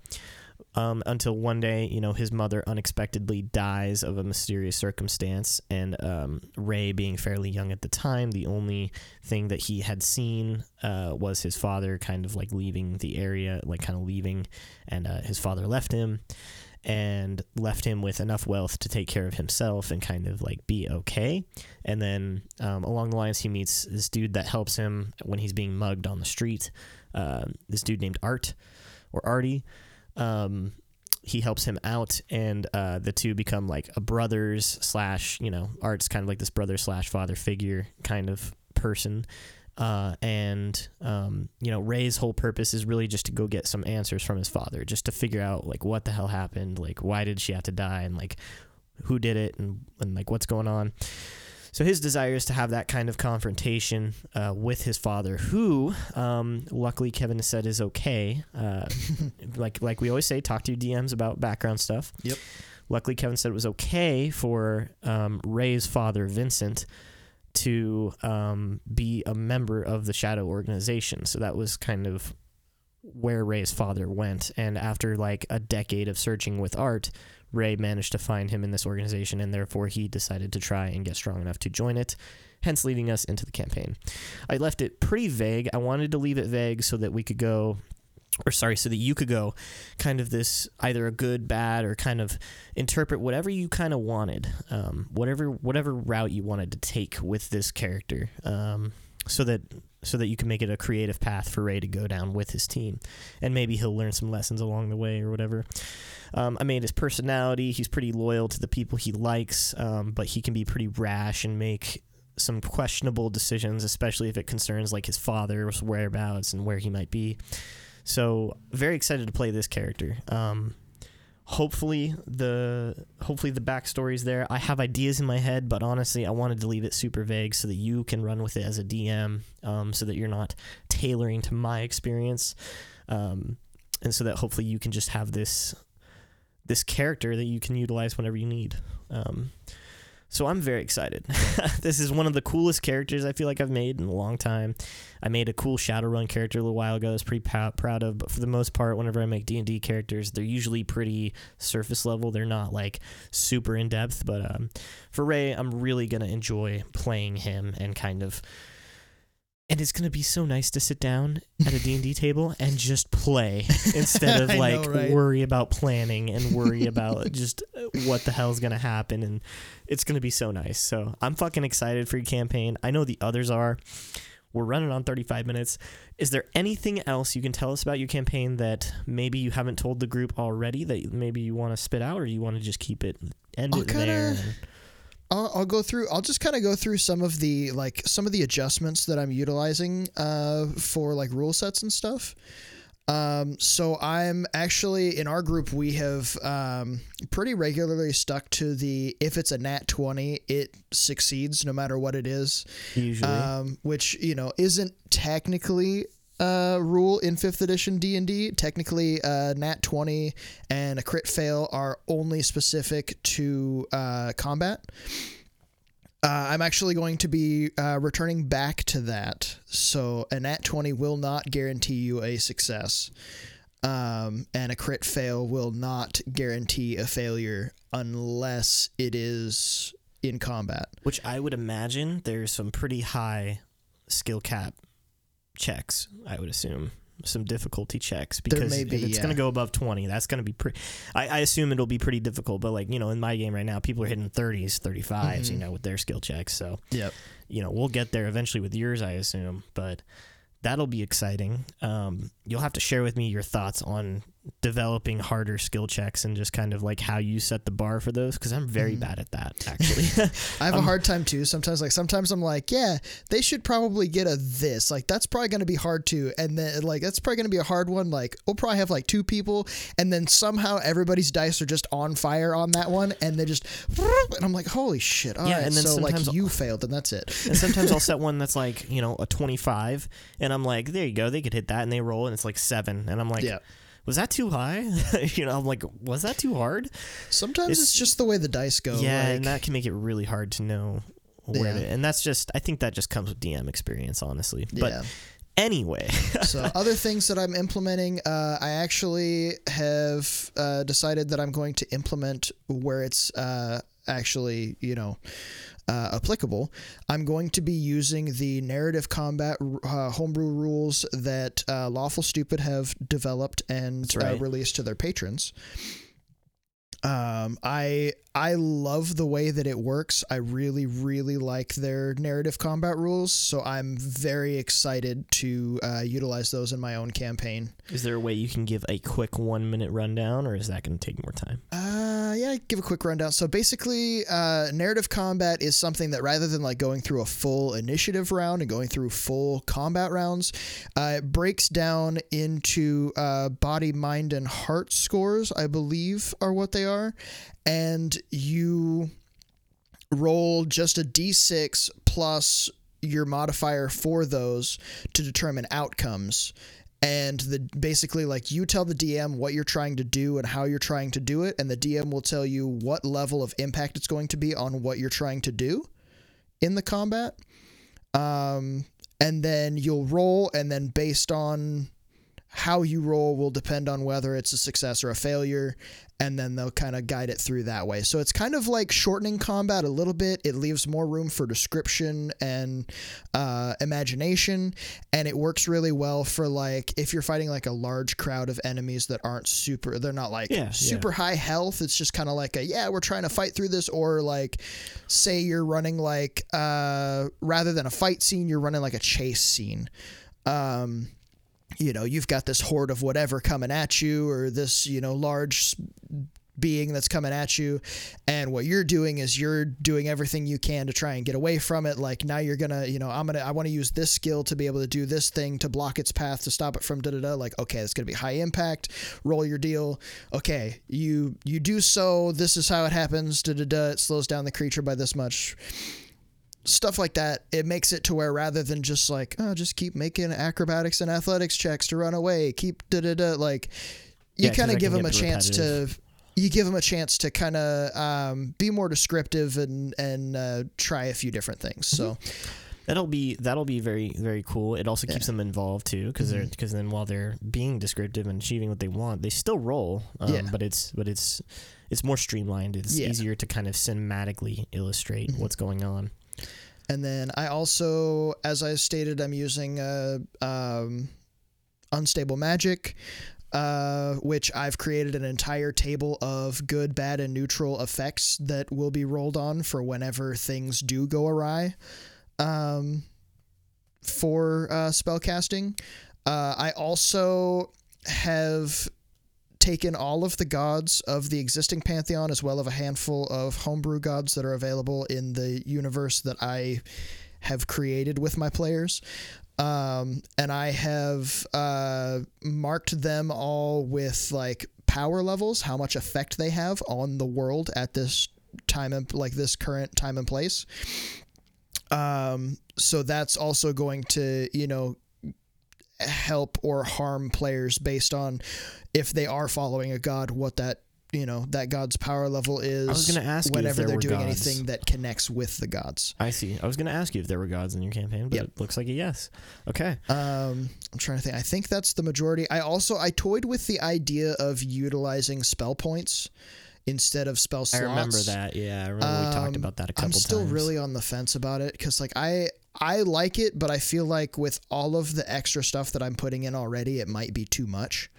um, until one day, you know, his mother unexpectedly dies of a mysterious circumstance, and um, Ray, being fairly young at the time, the only thing that he had seen uh, was his father kind of like leaving the area, like kind of leaving, and uh, his father left him and left him with enough wealth to take care of himself and kind of like be okay. And then um, along the lines, he meets this dude that helps him when he's being mugged on the street. Uh, this dude named Art or Artie. Um, he helps him out, and uh, the two become like a brothers slash. You know, Art's kind of like this brother slash father figure kind of person. Uh, and um, you know Ray's whole purpose is really just to go get some answers from his father, just to figure out like what the hell happened, like why did she have to die, and like who did it, and, and like what's going on. So his desire is to have that kind of confrontation uh, with his father, who, um, luckily, Kevin has said is okay. Uh, (laughs) like like we always say, talk to your DMs about background stuff. Yep. Luckily, Kevin said it was okay for um, Ray's father, Vincent, to um, be a member of the Shadow organization. So that was kind of where Ray's father went. And after like a decade of searching with Art, Ray managed to find him in this organization, and therefore he decided to try and get strong enough to join it, hence leading us into the campaign. I left it pretty vague. I wanted to leave it vague so that we could go or sorry, so that you could go kind of this either a good, bad, or kind of interpret whatever you kind of wanted, um, whatever whatever route you wanted to take with this character, um, so that so that you can make it a creative path for Ray to go down with his team, and maybe he'll learn some lessons along the way or whatever. Um, I mean, his personality; he's pretty loyal to the people he likes, um, but he can be pretty rash and make some questionable decisions, especially if it concerns like his father's whereabouts and where he might be. So very excited to play this character. Um, hopefully the hopefully the backstory's there. I have ideas in my head, but honestly, I wanted to leave it super vague so that you can run with it as a DM, um, so that you're not tailoring to my experience, um, and so that hopefully you can just have this this character that you can utilize whenever you need. Um, so I'm very excited. (laughs) this is one of the coolest characters I feel like I've made in a long time. I made a cool Shadowrun character a little while ago. I was pretty p- proud of, but for the most part, whenever I make D and D characters, they're usually pretty surface level. They're not like super in depth. But um, for Ray, I'm really gonna enjoy playing him and kind of and it's gonna be so nice to sit down at a D&D (laughs) table and just play (laughs) instead of like know, right? worry about planning and worry (laughs) about just uh, what the hell's gonna happen. And it's gonna be so nice. So i'm fucking excited for your campaign. I know the others are. We're running on 35 minutes. Is there anything else you can tell us about your campaign that maybe you haven't told the group already that maybe you want to spit out or you want to just keep it end it kinda... there and- I'll, I'll, go through. I'll just kind of go through some of the like some of the adjustments that I'm utilizing uh, for like rule sets and stuff. Um, so I'm actually in our group we have um, pretty regularly stuck to the if it's a nat twenty it succeeds no matter what it is. Usually, um, which you know isn't technically uh, rule in fifth edition D and D. Technically, uh, nat twenty and a crit fail are only specific to uh, combat. Uh, I'm actually going to be uh, returning back to that. So a nat twenty will not guarantee you a success, um, and a crit fail will not guarantee a failure unless it is in combat. Which I would imagine there's some pretty high skill cap checks, I would assume. Some difficulty checks because be, if it's yeah. going to go above 20, that's going to be pretty. I, assume it'll be pretty difficult, but like, you know, in my game right now, people are hitting 30s, 35s, mm-hmm. you know, with their skill checks. So, yep. you know, we'll get there eventually with yours, I assume, but that'll be exciting. Um, you'll have to share with me your thoughts on developing harder skill checks and just kind of like how you set the bar for those because I'm very mm. bad at that actually. (laughs) I have um, a hard time too. Sometimes like sometimes I'm like, yeah, they should probably get a this. Like that's probably going to be hard too. And then like that's probably going to be a hard one. Like we'll probably have like two people and then somehow everybody's dice are just on fire on that one and they just and I'm like, holy shit. All yeah, right, and then so like you failed and that's it. and sometimes I'll set (laughs) one that's like, you know, a 25 and I'm like, there you go. They could hit that and they roll and it's like 7 and I'm like, yeah was that too high? (laughs) you know, I'm like, was that too hard? Sometimes it's, it's just the way the dice go. Yeah, like, and that can make it really hard to know where yeah. to. And that's just, I think that just comes with DM experience, honestly. But yeah. anyway. (laughs) so, other things that I'm implementing, uh, I actually have uh, decided that I'm going to implement where it's uh, actually, you know, uh, applicable, I'm going to be using the narrative combat uh, homebrew rules that uh, Lawful Stupid have developed and uh, right. released to their patrons. Um, I I love the way that it works. I really really like their narrative combat rules, so I'm very excited to uh, utilize those in my own campaign. Is there a way you can give a quick one minute rundown, or is that going to take more time? Uh, yeah, give a quick rundown. So basically, uh, narrative combat is something that rather than like going through a full initiative round and going through full combat rounds, uh, it breaks down into uh, body, mind, and heart scores. I believe are what they are, and you roll just a d6 plus your modifier for those to determine outcomes. And the basically like you tell the DM what you're trying to do and how you're trying to do it and the DM will tell you what level of impact it's going to be on what you're trying to do in the combat. Um, and then you'll roll and then based on how you roll will depend on whether it's a success or a failure and then they'll kind of guide it through that way. So it's kind of like shortening combat a little bit. It leaves more room for description and uh, imagination and it works really well for like if you're fighting like a large crowd of enemies that aren't super they're not like Yeah, yeah. super high health it's just kind of like a yeah we're trying to fight through this or like say you're running like uh rather than a fight scene you're running like a chase scene. Um you know you've got this horde of whatever coming at you or this you know large being that's coming at you. And what you're doing is you're doing everything you can to try and get away from it. Like now you're gonna you know i'm gonna i want to use this skill to be able to do this thing to block its path to stop it from da da da. Like okay it's gonna be high impact. Roll your deal. Okay you you do so. This is how it happens. Da da da. It slows down the creature by this much stuff like that it makes it to where rather than just like oh just keep making acrobatics and athletics checks to run away keep da da da like you Yeah, kind of give them a chance to you give them a chance to kind of um, be more descriptive and and uh, try a few different things so Mm-hmm. That'll be that'll be very very cool. It also keeps them involved too, because they're Mm-hmm. because then while they're being descriptive and achieving what they want, they still roll. Um, Yeah. But it's but it's it's more streamlined. It's Yeah. Mm-hmm. easier to kind of cinematically illustrate what's going on. And then I also, as I stated, I'm using uh, um, Unstable Magic, uh, which I've created an entire table of good, bad, and neutral effects that will be rolled on for whenever things do go awry um, for uh, spellcasting. Uh, I also have taken all of the gods of the existing pantheon as well as a handful of homebrew gods that are available in the universe that I have created with my players. Um, and I have uh, marked them all with like power levels, how much effect they have on the world at this time and like this current time and place. Um, so that's also going to, you know, help or harm players based on if they are following a god, what that you know that god's power level is. I was gonna ask you if whenever they're doing gods. anything that connects with the gods. I see. I was gonna ask you if there were gods in your campaign, but Yep. it looks like a yes. Okay. Um, I'm trying to think. I think that's the majority. I also I toyed with the idea of utilizing spell points instead of spell slots. I remember that. Yeah, I remember we talked Um, about that a couple I'm still times. really on the fence about it because like I I like it, but I feel like with all of the extra stuff that I'm putting in already, it might be too much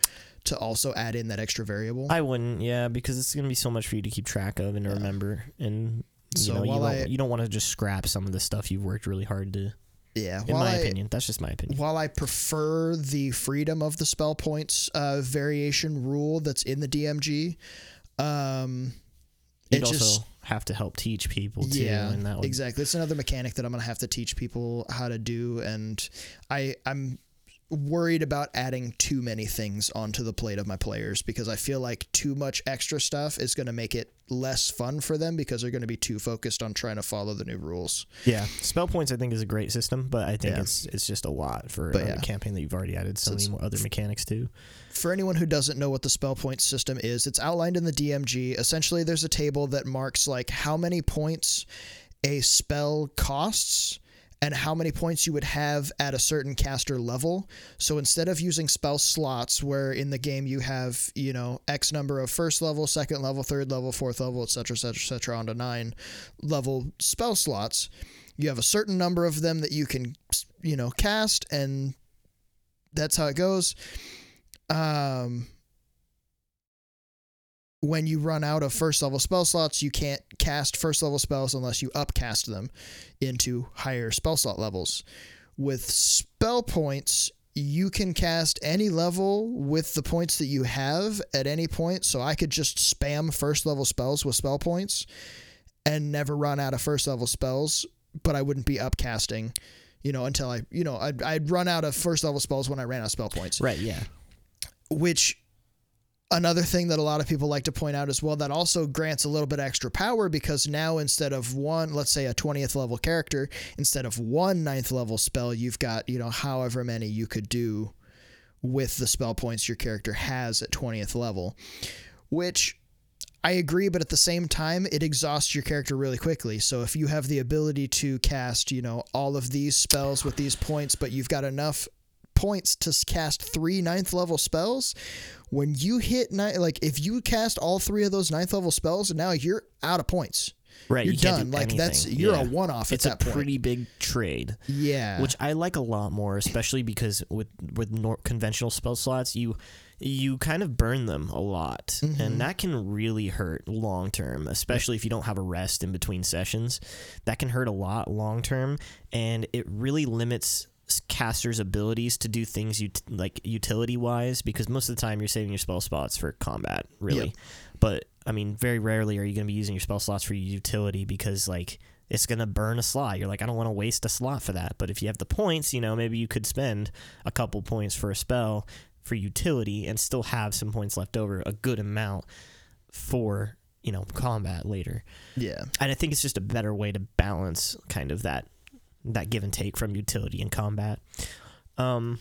to also add in that extra variable. I wouldn't, yeah, because it's gonna be so much for you to keep track of and to remember, and you So know you don't, I- you don't want to just scrap some of the stuff you've worked really hard to. yeah, In my I, opinion, that's just my opinion. While I prefer the freedom of the spell points uh, variation rule that's in the DMG, um, You'd it also just have to help teach people too, yeah and that would exactly it's another mechanic that i'm gonna have to teach people how to do and i i'm worried about adding too many things onto the plate of my players because i feel like too much extra stuff is going to make it less fun for them because they're going to be too focused on trying to follow the new rules Yeah, spell points I think is a great system, but I think Yeah. it's it's just a lot for But a yeah. campaign that you've already added so So many more other mechanics to. For anyone who doesn't know what the spell point system is, it's outlined in the DMG. Essentially, there's a table that marks like how many points a spell costs and how many points you would have at a certain caster level. So instead of using spell slots where in the game you have, you know, X number of first level, second level, third level, fourth level, etc., etc., etc., on to nine level spell slots, you have a certain number of them that you can, you know, cast and that's how it goes um, when you run out of first level spell slots, you can't cast first level spells unless you upcast them into higher spell slot levels. With spell points, you can cast any level with the points that you have at any point. So I could just spam first level spells with spell points and never run out of first level spells, but I wouldn't be upcasting, you know, until I, you know, I'd, I'd run out of first level spells when I ran out of spell points Right. Yeah. Which another thing that a lot of people like to point out as well that also grants a little bit extra power because now instead of one let's say a 20th level character instead of one ninth level spell you've got you know however many you could do with the spell points your character has at 20th level which I agree, but at the same time, it exhausts your character really quickly. So if you have the ability to cast, you know, all of these spells with these points, but you've got enough points to cast three ninth level spells. When you hit ni- like if you cast all three of those ninth level spells, and now you're out of points. Right, You're you done. do Like that's you're Yeah. a one off It's a point. pretty big trade. yeah. which I like a lot more, especially because with with nor- conventional spell slots, you you kind of burn them a lot, Mm-hmm. and that can really hurt long term, especially if you don't have a rest in between sessions. That can hurt a lot long term, and it really limits casters' abilities to do things ut- like utility wise, because most of the time you're saving your spell spots for combat, really. Yep. But I mean, very rarely are you going to be using your spell slots for utility because like it's going to burn a slot. You're like, I don't want to waste a slot for that. But if you have the points, you know, maybe you could spend a couple points for a spell for utility and still have some points left over, a good amount for, you know, combat later. yeah. And I think it's just a better way to balance kind of that that give and take from utility and combat. Um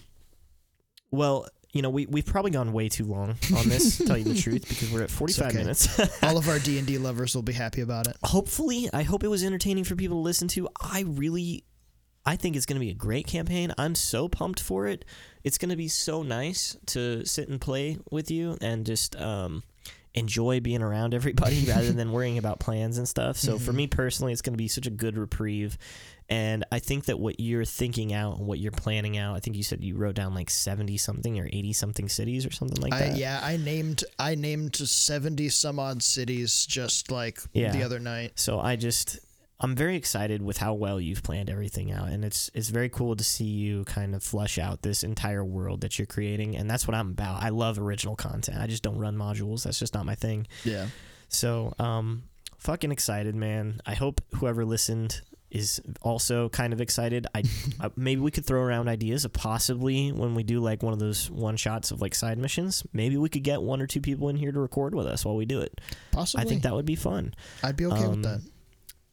well, you know, we we've probably gone way too long on this, to tell you the (laughs) truth, because we're at 45 okay. minutes. All of our (laughs) D and D lovers will be happy about it. hopefully i hope it was entertaining for people to listen to i really i think it's going to be a great campaign i'm so pumped for it it's going to be so nice to sit and play with you and just um, enjoy being around everybody (laughs) rather than worrying about plans and stuff so for me personally it's going to be such a good reprieve and i think that what you're thinking out and what you're planning out i think you said you wrote down like 70 something or 80 something cities or something like I, that yeah, I named I named seventy some odd cities just like Yeah. the other night. So I just I'm very excited with how well you've planned everything out and it's it's very cool to see you kind of flesh out this entire world that you're creating and that's what I'm about. I love original content. I just don't run modules. That's just not my thing. Yeah. So, um fucking excited, man. I hope whoever listened is also kind of excited. I, (laughs) I maybe we could throw around ideas of possibly when we do like one of those one shots of like side missions, maybe we could get one or two people in here to record with us while we do it. Possibly. I think that would be fun I'd be okay um, with that.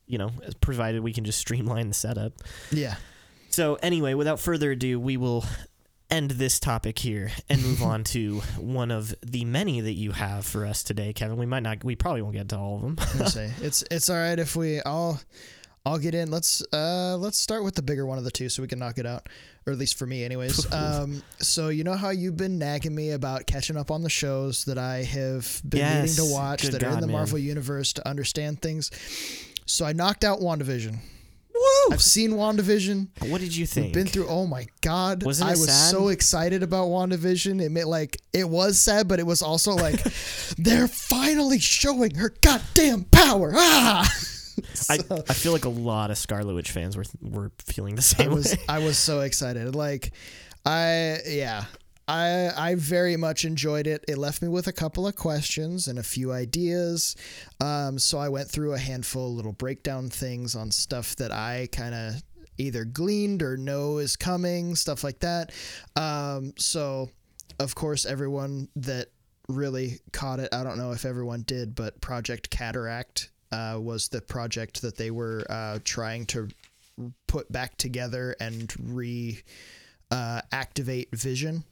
you know, provided we can just streamline the setup. Yeah. So, anyway, without further ado, we will end this topic here and move (laughs) on to one of the many that you have for us today, Kevin. We might not, we probably won't get to all of them. Say (laughs) it's it's all right if we I'll I'll get in. Let's uh let's start with the bigger one of the two so we can knock it out, or at least for me, anyways. (laughs) um, so you know how you've been nagging me about catching up on the shows that I have been Yes. needing to watch that are in the man. Marvel universe to understand things. So I knocked out WandaVision. Woo! I've seen WandaVision. What did you think? Been through. Oh my god! Wasn't I was sad? so excited about WandaVision. It meant like it was sad, but it was also like (laughs) they're finally showing her goddamn power. Ah! (laughs) (laughs) I, (laughs) So- I feel like a lot of Scarlet Witch fans were were feeling the I same was way. I was so excited. Like I yeah. I I very much enjoyed it. It left me with a couple of questions and a few ideas. Um, so I went through a handful of little breakdown things on stuff that I kind of either gleaned or know is coming, stuff like that. Um, so of course everyone that really caught it, I don't know if everyone did, but Project Cataract uh, was the project that they were uh, trying to put back together and re uh, activate Vision.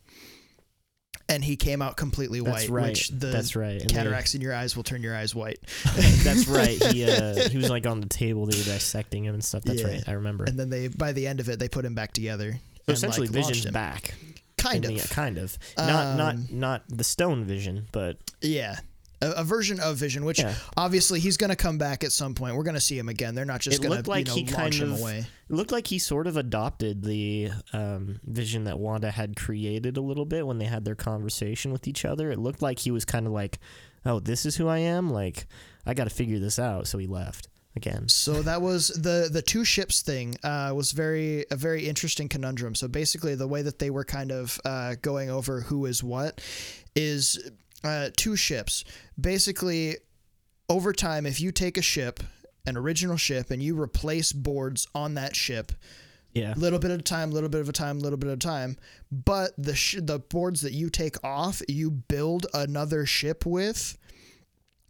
And he came out completely white, That's right. which the That's right. And they- cataracts in your eyes will turn your eyes white. (laughs) that's right. He uh, (laughs) he was like on the table. They were dissecting him and stuff. That's Yeah. right. I remember. And then they, by the end of it, they put him back together. So and, essentially, like, launched Vision's him. back. Kind in of. the- kind of. Not not Um, not the Stone Vision, but Yeah. A, a version of Vision, which Yeah. obviously he's going to come back at some point. We're going to see him again. They're not just going looked to like you know, he launch kind him of- away. it looked like he sort of adopted the um, vision that Wanda had created a little bit when they had their conversation with each other. It looked like he was kind of like, "Oh, this is who I am. Like, I got to figure this out." So he left again. So that was the the two ships thing uh, was very a very interesting conundrum. So basically, the way that they were kind of uh, going over who is what is uh, two ships. Basically, over time, if you take a ship, an original ship, and you replace boards on that ship, Yeah. little bit at a time, little bit of a time, little bit of a time. But the sh- the boards that you take off, you build another ship with.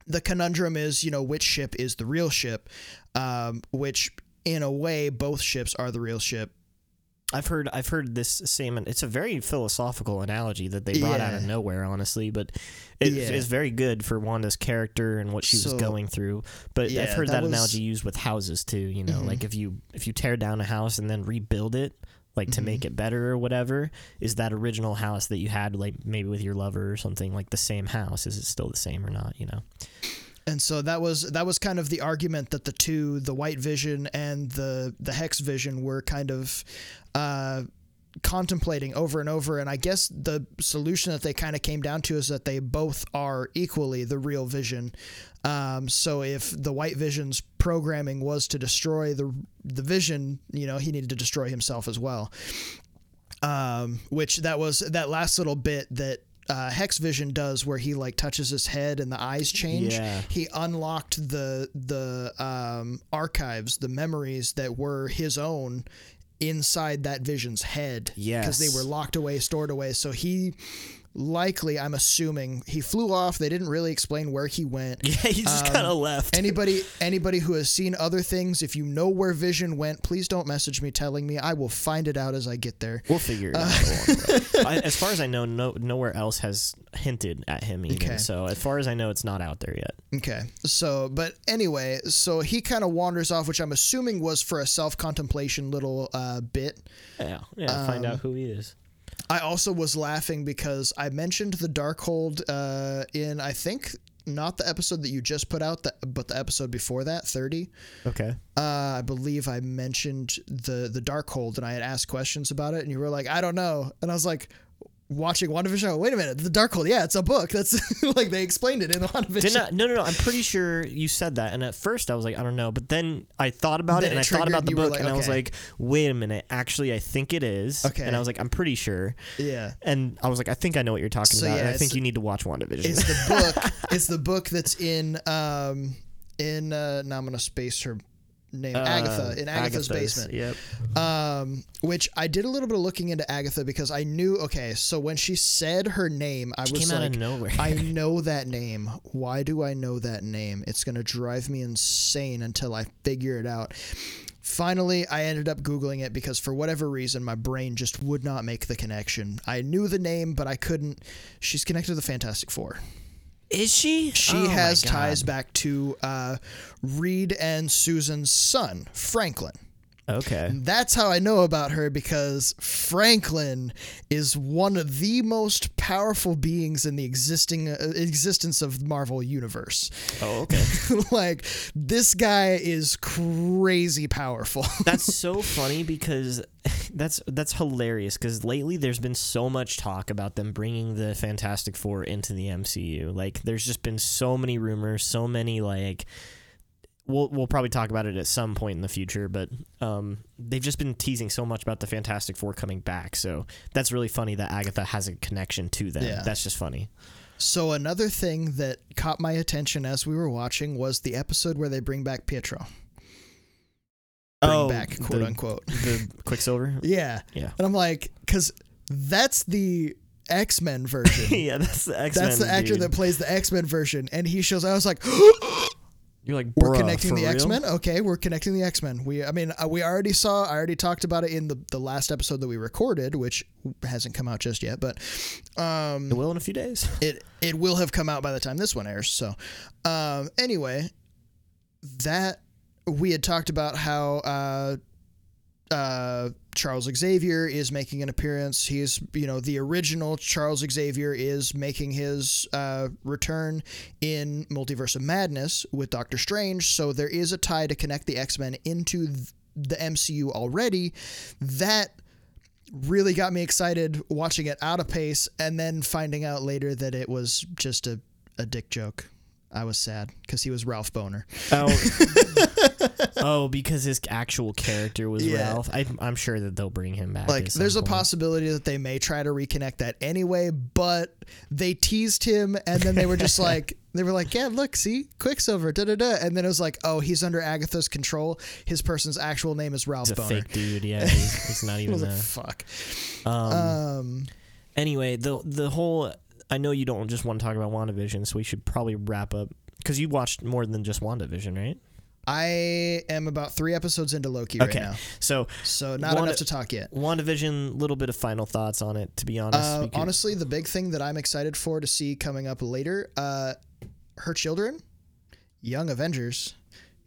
The conundrum is, you know, which ship is the real ship, um, which in a way both ships are the real ship. I've heard I've heard this same. It's a very philosophical analogy that they brought out of nowhere, honestly, but it Yeah. is very good for Wanda's character and what she was going through. But I've heard that that, was- analogy used with houses too. You know, Mhm. like if you if you tear down a house and then rebuild it, like to make it better or whatever is that original house that you had like maybe with your lover or something like the same house is it still the same or not you know And so that was that was kind of the argument that the two, the White Vision and the the Hex Vision, were kind of uh, contemplating over and over. And I guess the solution that they kind of came down to is that they both are equally the real Vision. Um, so if the White Vision's programming was to destroy the the Vision, you know, he needed to destroy himself as well. Um, which that was that last little bit that uh, Hex Vision does, where he like touches his head and the eyes change. Yeah. He unlocked the the um, archives, the memories that were his own inside that Vision's head. because they were locked away, stored away. So he likely, I'm assuming, he flew off. They didn't really explain where he went. (laughs) yeah he just kind of left (laughs) Anybody anybody who has seen other things, if you know where Vision went, please don't message me telling me. I will find it out as I get there. We'll figure it out. along the way. I, as far as I know, no nowhere else has hinted at him even. Okay. So as far as I know, it's not out there yet. Okay. So, but anyway, so he kind of wanders off, which I'm assuming was for a self contemplation little uh, bit. Yeah, yeah. find Um, out who he is. I also was laughing because I mentioned the Darkhold uh, in, I think, not the episode that you just put out, but the episode before that, 30. Okay. Uh, I believe I mentioned the the Darkhold, and I had asked questions about it, and you were like, "I don't know," and I was like, watching WandaVision. oh, Wait a minute, the Darkhold, yeah, it's a book. That's (laughs) like they explained it in the (laughs) WandaVision. Did not? No, no, no. I'm pretty sure you said that, and at first I was like, I don't know, but then I thought about Then it, and it I thought about the book, like, and I was like, wait a minute, actually, I think it is. Okay. And I was like, I'm pretty sure, yeah. and I was like, I think I know what you're talking So, about, yeah, and I think you need to watch WandaVision. It's the book. (laughs) it's the book that's in um in uh now I'm gonna space her name Agatha in Agatha's, basement. Yep. Um, which I did a little bit of looking into Agatha because I knew okay, so when she said her name, I She was like of nowhere. I (laughs) know that name. Why do I know that name? It's gonna drive me insane until I figure it out. Finally, I ended up Googling it because for whatever reason, my brain just would not make the connection. I knew the name, but I couldn't. She's connected to the Fantastic Four. Is she? She Oh has ties back to uh, Reed and Susan's son, Franklin. Okay. That's how I know about her because Franklin is one of the most powerful beings in the existing uh, existence of Marvel universe. Oh, okay. (laughs) like this guy is crazy powerful. (laughs) that's so funny because (laughs) that's that's hilarious because lately there's been so much talk about them bringing the Fantastic Four into the MCU. Like there's just been so many rumors, so many like we'll we'll probably talk about it at some point in the future, but um they've just been teasing so much about the Fantastic Four coming back. So that's really funny that Agatha has a connection to them. Yeah. That's just funny. so another thing that caught my attention as we were watching was the episode where they bring back Pietro. Bring back, quote Oh, the, unquote. the Quicksilver. (laughs) Yeah. Yeah. And I'm like, because that's the X Men version. (laughs) yeah, that's the X Men. That's the actor that plays the X Men version, and he shows. I was like, you're like "We're connecting the? X Men. Okay, we're connecting the X Men. We, I mean, uh, we already saw. I already talked about it in the the last episode that we recorded, which hasn't come out just yet, but um, It will in a few days. (laughs) it it will have come out by the time this one airs. So, um, anyway, that we had talked about how uh, uh, Charles Xavier is making an appearance. He's you know the original Charles Xavier is making his uh, return in Multiverse of Madness with Doctor Strange. So there is a tie to connect the X Men into the MCU already. That really got me excited watching it out of pace and then finding out later that it was just a, a dick joke. I was sad because he was Ralph Bohner. Oh, (laughs) oh, because his actual character was Yeah. Ralph. I, I'm sure that they'll bring him back. Like, there's a possibility that they may try to reconnect that anyway, but they teased him and then they were just (laughs) like, they were like, yeah, look, see, Quicksilver, da da da. And then it was like, oh, he's under Agatha's control. His person's actual name is Ralph He's a Bohner. fake dude. Yeah, he's, he's not (laughs) even like, fuck. Um, Um, anyway, the the whole. I know you don't just want to talk about WandaVision, so we should probably wrap up because you watched more than just WandaVision, right? I am about three episodes into Loki Okay. right now, So so not Wanda- enough to talk yet. WandaVision, little bit of final thoughts on it. To be honest, Uh, could- honestly, the big thing that I'm excited for to see coming up later, uh, her children, young Avengers,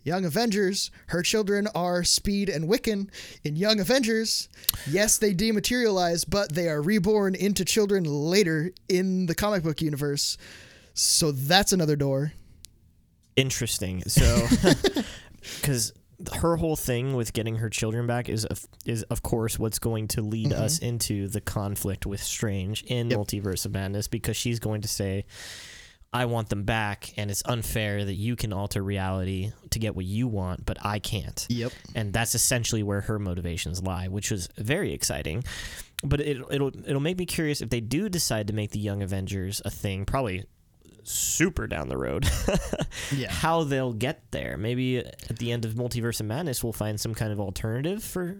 Young Avengers, her children are Speed and Wiccan. In Young Avengers, yes, they dematerialize, but they are reborn into children later in the comic book universe. So that's another door. Interesting. So, (laughs) because her whole thing with getting her children back is of, is of course what's going to lead Mhm. us into the conflict with Strange in Yep. Multiverse of Madness because she's going to say, "I want them back, and it's unfair that you can alter reality to get what you want, but I can't." Yep. and that's essentially where her motivations lie, which was very exciting. But it, it'll it'll make me curious if they do decide to make the Young Avengers a thing, probably super down the road. (laughs) Yeah. How they'll get there? Maybe at the end of Multiverse of Madness, we'll find some kind of alternative for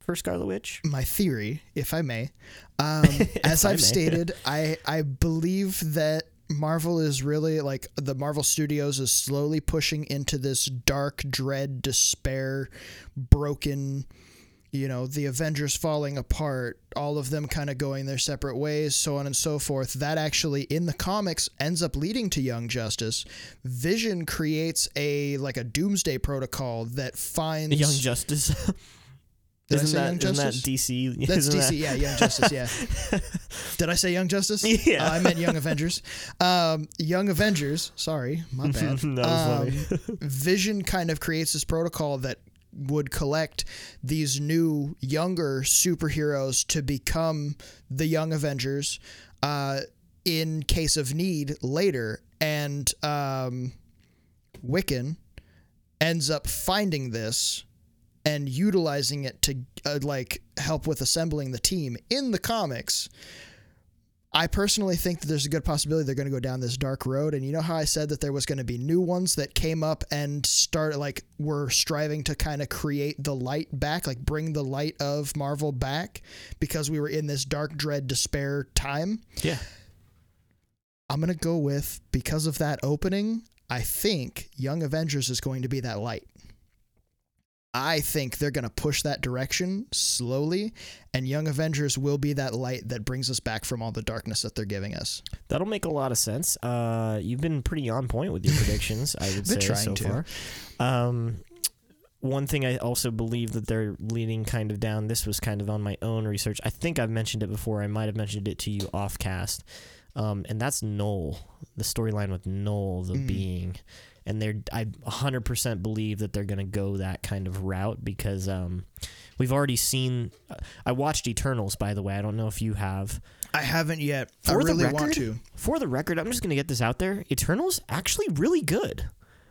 for Scarlet Witch. my theory, if I may. Um, (laughs) as I I've may. stated, I I believe that Marvel is really like the Marvel Studios is slowly pushing into this dark dread, despair, broken. You know, the Avengers falling apart, all of them kind of going their separate ways, so on and so forth. That actually, in the comics, ends up leading to Young Justice. Vision creates a like a doomsday protocol that finds Young Justice. (laughs) Did isn't say that, Young isn't that DC? (laughs) That's DC, that- yeah, Young Justice, yeah. (laughs) Did I say Young Justice? Yeah. Uh, I meant Young Avengers. Um, Young Avengers, sorry, my (laughs) bad. That was funny. Um, Vision kind of creates this protocol that would collect these new younger superheroes to become the Young Avengers uh, in case of need later, and um, Wiccan ends up finding this and utilizing it to uh, like help with assembling the team in the comics. I personally think that there's a good possibility they're going to go down this dark road. And you know how I said that there was going to be new ones that came up and start like were striving to kind of create the light back, like bring the light of Marvel back because we were in this dark dread despair time. yeah. I'm going to go with because of that opening, I think Young Avengers is going to be that light. I think they're going to push that direction slowly, and Young Avengers will be that light that brings us back from all the darkness that they're giving us. That'll make a lot of sense. Uh, you've been pretty on point with your (laughs) predictions, I would say trying so to. far. Um, one thing I also believe that they're leading kind of down. This was kind of on my own research. I think I've mentioned it before. I might have mentioned it to you off cast, um, and that's Knull, the storyline with Knull, the Mm. being. And they're I 100% believe that they're going to go that kind of route because um, we've already seen. uh, I watched Eternals, by the way. I don't know if you have. I haven't yet. I For the really record, want to. For the record, I'm just going to get this out there. Eternals actually really good.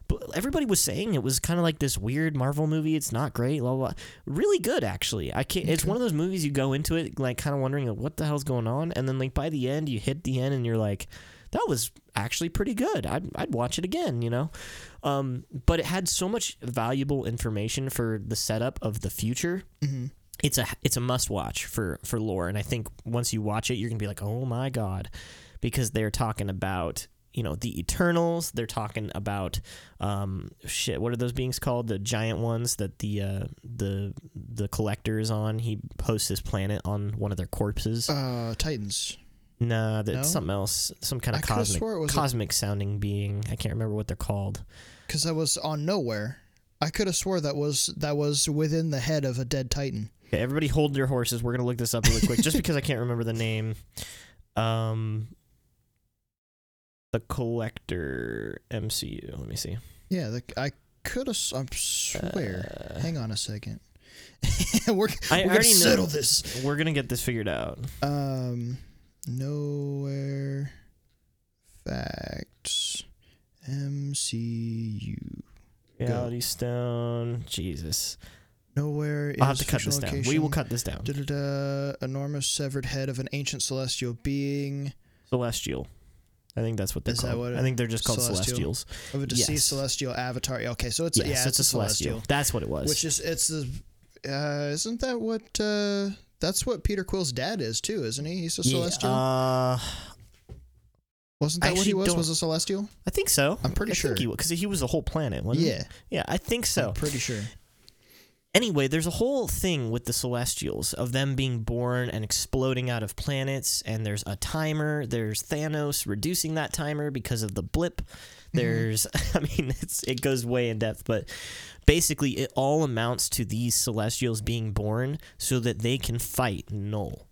But everybody was saying it was kind of like this weird Marvel movie. It's not great. Blah blah. Really good actually. I can't. It's one of those movies you go into it like kind of wondering like, what the hell's going on, and then like by the end you hit the end and you're like, that was actually pretty good. I'd I'd watch it again. You know. Um, but it had so much valuable information for the setup of the future hmm it's a it's a must watch for for lore and i think once you watch it you're gonna be like oh my god because they're talking about you know the eternals they're talking about um shit what are those beings called the giant ones that the uh the the collector is on he posts his planet on one of their corpses Uh, Titans. Nah that's no? something else some kind of coulda cosmic was a- cosmic sounding being i can't remember what they're called Because I was on Knowhere. I could have swore that was that was within the head of a dead Titan. Okay, everybody hold your horses. We're gonna look this up really quick, just because I can't remember the name. Um, the Collector MCU. Let me see. Yeah, the, I could have. I swear. Uh, Hang on a second. (laughs) we're I we're gonna already know- settle this. We're gonna get this figured out. Um, Knowhere facts MCU. Reality Stone. Jesus. Knowhere I'll have to cut this fictional down. We will cut this down. Da-da-da, enormous severed head of an ancient celestial being Celestial. I think that's what they're Is called. what I think they're just called Celestial? Celestials. of a deceased Yes. celestial avatar. Okay, so it's Yes, yeah, it's, a celestial. That's what it was. which is it's the uh, isn't that what uh, that's what Peter Quill's dad is too, isn't he? He's a Yeah, celestial. Uh, Wasn't that what he was? Was a celestial? I think so. I'm pretty I sure. because he, was a whole planet. Wasn't he? Yeah, Yeah, I think so. I'm pretty sure. Anyway, there's a whole thing with the Celestials of them being born and exploding out of planets, and there's a timer. There's Thanos reducing that timer because of the blip There's, (laughs) I mean, it's it goes way in depth, but basically, it all amounts to these Celestials being born so that they can fight Knull.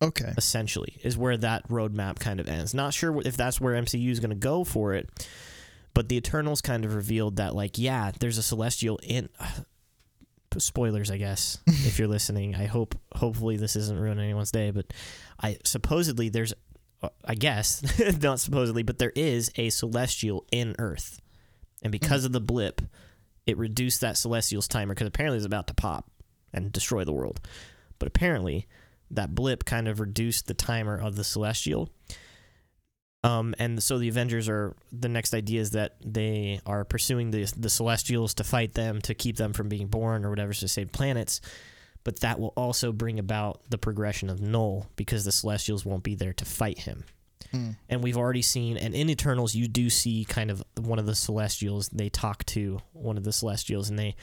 Okay. Essentially, is where that roadmap kind of ends. Not sure if that's where MCU is going to go for it, but the Eternals kind of revealed that, like, yeah, there's a Celestial in. (sighs) spoilers, I guess, if you're (laughs) listening. I hope, hopefully, this isn't ruining anyone's day, but I supposedly there's I guess (laughs) not supposedly, but there is a celestial in Earth, and because mm. of the blip, it reduced that celestial's timer because apparently it's about to pop and destroy the world. But apparently, that blip kind of reduced the timer of the celestial. Um, and so the Avengers are the next idea is that they are pursuing the the Celestials to fight them to keep them from being born or whatever to save planets but that will also bring about the progression of Knull because the Celestials won't be there to fight him. Mm. And we've already seen, and in Eternals, you do see kind of one of the Celestials. They talk to one of the Celestials, and they,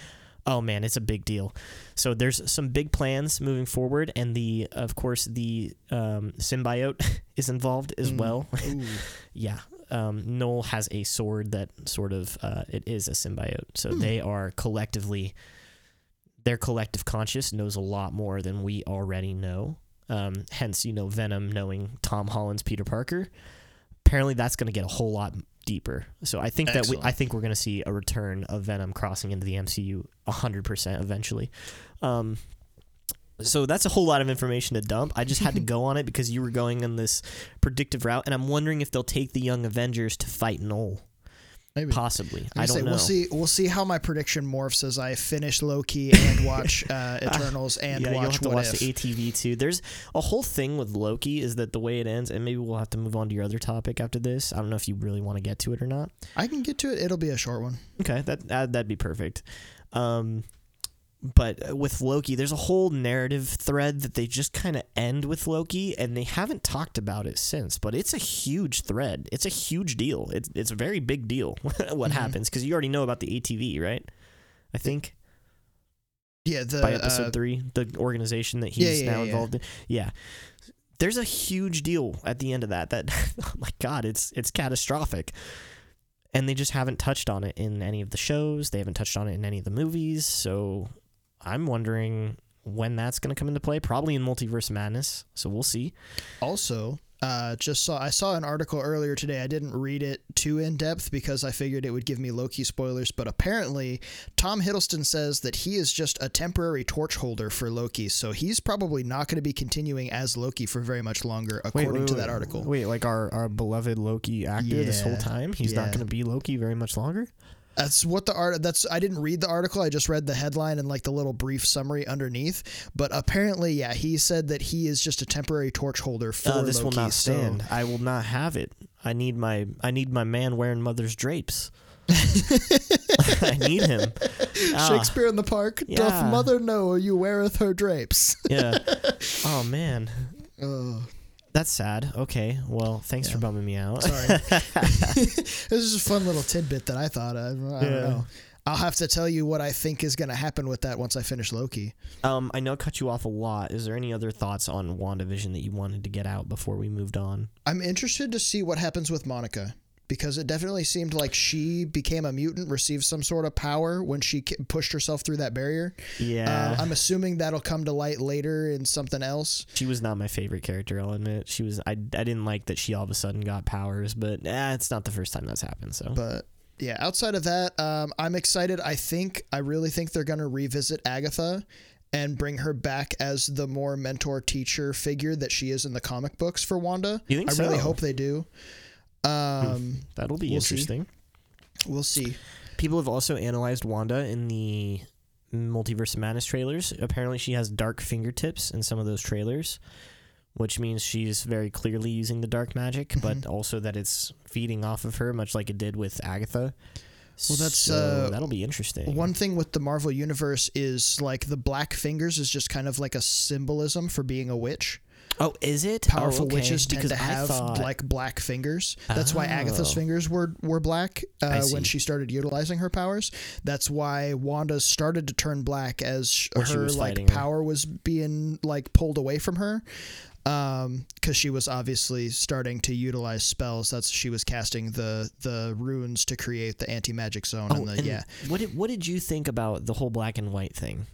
oh man, it's a big deal. So there's some big plans moving forward, and the, of course, the um, symbiote (laughs) is involved as mm. well. (laughs) yeah, um, Knull has a sword that sort of uh, it is a symbiote, so mm. they are collectively their collective conscious knows a lot more than we already know. Um, hence, you know, Venom knowing Tom Holland's Peter Parker. Apparently, that's going to get a whole lot deeper. So I think Excellent. that we, I think we're going to see a return of Venom crossing into the MCU hundred percent eventually. Um, so that's a whole lot of information to dump. I just had to (laughs) go on it because you were going on this predictive route, and I'm wondering if they'll take the Young Avengers to fight Knull. Maybe. Possibly. I, I don't say, know. We'll see. We'll see how my prediction morphs as I finish Loki and watch (laughs) uh, Eternals and yeah, watch you'll have to what watch if. the ATV too. There's a whole thing with Loki is that the way it ends, and maybe we'll have to move on to your other topic after this. I don't know if you really want to get to it or not. I can get to it. It'll be a short one. Okay, that, that that'd be perfect. Um, but with Loki, there's a whole narrative thread that they just kind of end with Loki, and they haven't talked about it since. But it's a huge thread. It's a huge deal. It's it's a very big deal (laughs) what mm-hmm. happens because you already know about the ATV, right? I think. Yeah, the, by episode uh, three, the organization that he's yeah, yeah, now yeah, involved in. Yeah, there's a huge deal at the end of that. That (laughs) oh my god, it's it's catastrophic and they just haven't touched on it in any of the shows. They haven't touched on it in any of the movies. So I'm wondering when that's going to come into play. Probably in Multiverse Madness. So we'll see. Also, uh, just saw I saw an article earlier today. I didn't read it too in depth because I figured it would give me Loki spoilers. But apparently, Tom Hiddleston says that he is just a temporary torch holder for Loki, so he's probably not going to be continuing as Loki for very much longer, according wait, wait, to that article. Wait, like our our beloved Loki actor yeah, this whole time, he's yeah. not going to be Loki very much longer. That's what the art. That's I didn't read the article. I just read the headline and like the little brief summary underneath. But apparently, yeah, he said that he is just a temporary torch holder for uh, this Loki, will not stand. So. I will not have it. I need my I need my man wearing mother's drapes. (laughs) (laughs) I need him. (laughs) Ah. Shakespeare in the Park. Yeah. Doth mother know you weareth her drapes? yeah. Oh man. Oh. That's sad. Okay. Well, thanks yeah. for bumming me out. Sorry. (laughs) (laughs) this is a fun little tidbit that I thought of. I don't know. I'll have to tell you what I think is going to happen with that once I finish Loki. Um, I know I cut you off a lot. Is there any other thoughts on WandaVision that you wanted to get out before we moved on? I'm interested to see what happens with Monica because it definitely seemed like she became a mutant, received some sort of power when she pushed herself through that barrier. Yeah. Uh, I'm assuming that'll come to light later in something else. She was not my favorite character, I'll admit. She was I, I didn't like that she all of a sudden got powers, but eh, it's not the first time that's happened, so. But yeah, outside of that, um, I'm excited. I think I really think they're going to revisit Agatha and bring her back as the more mentor teacher figure that she is in the comic books for Wanda. You think I so? really hope they do. Um, That'll be we'll interesting. See. We'll see. People have also analyzed Wanda in the Multiverse of Madness trailers. Apparently, she has dark fingertips in some of those trailers, which means she's very clearly using the dark magic, mm-hmm. but also that it's feeding off of her, much like it did with Agatha. Well, that's so uh, that'll be interesting. One thing with the Marvel universe is like the black fingers is just kind of like a symbolism for being a witch. Oh, is it powerful oh, okay. witches tend because to have thought... like black fingers? That's oh. why Agatha's oh. fingers were were black uh, when she started utilizing her powers. That's why Wanda started to turn black as her like power her. was being like pulled away from her. um because she was obviously starting to utilize spells that's she was casting the the runes to create the anti-magic zone and the Oh, and yeah What did what did you think about the whole black and white thing?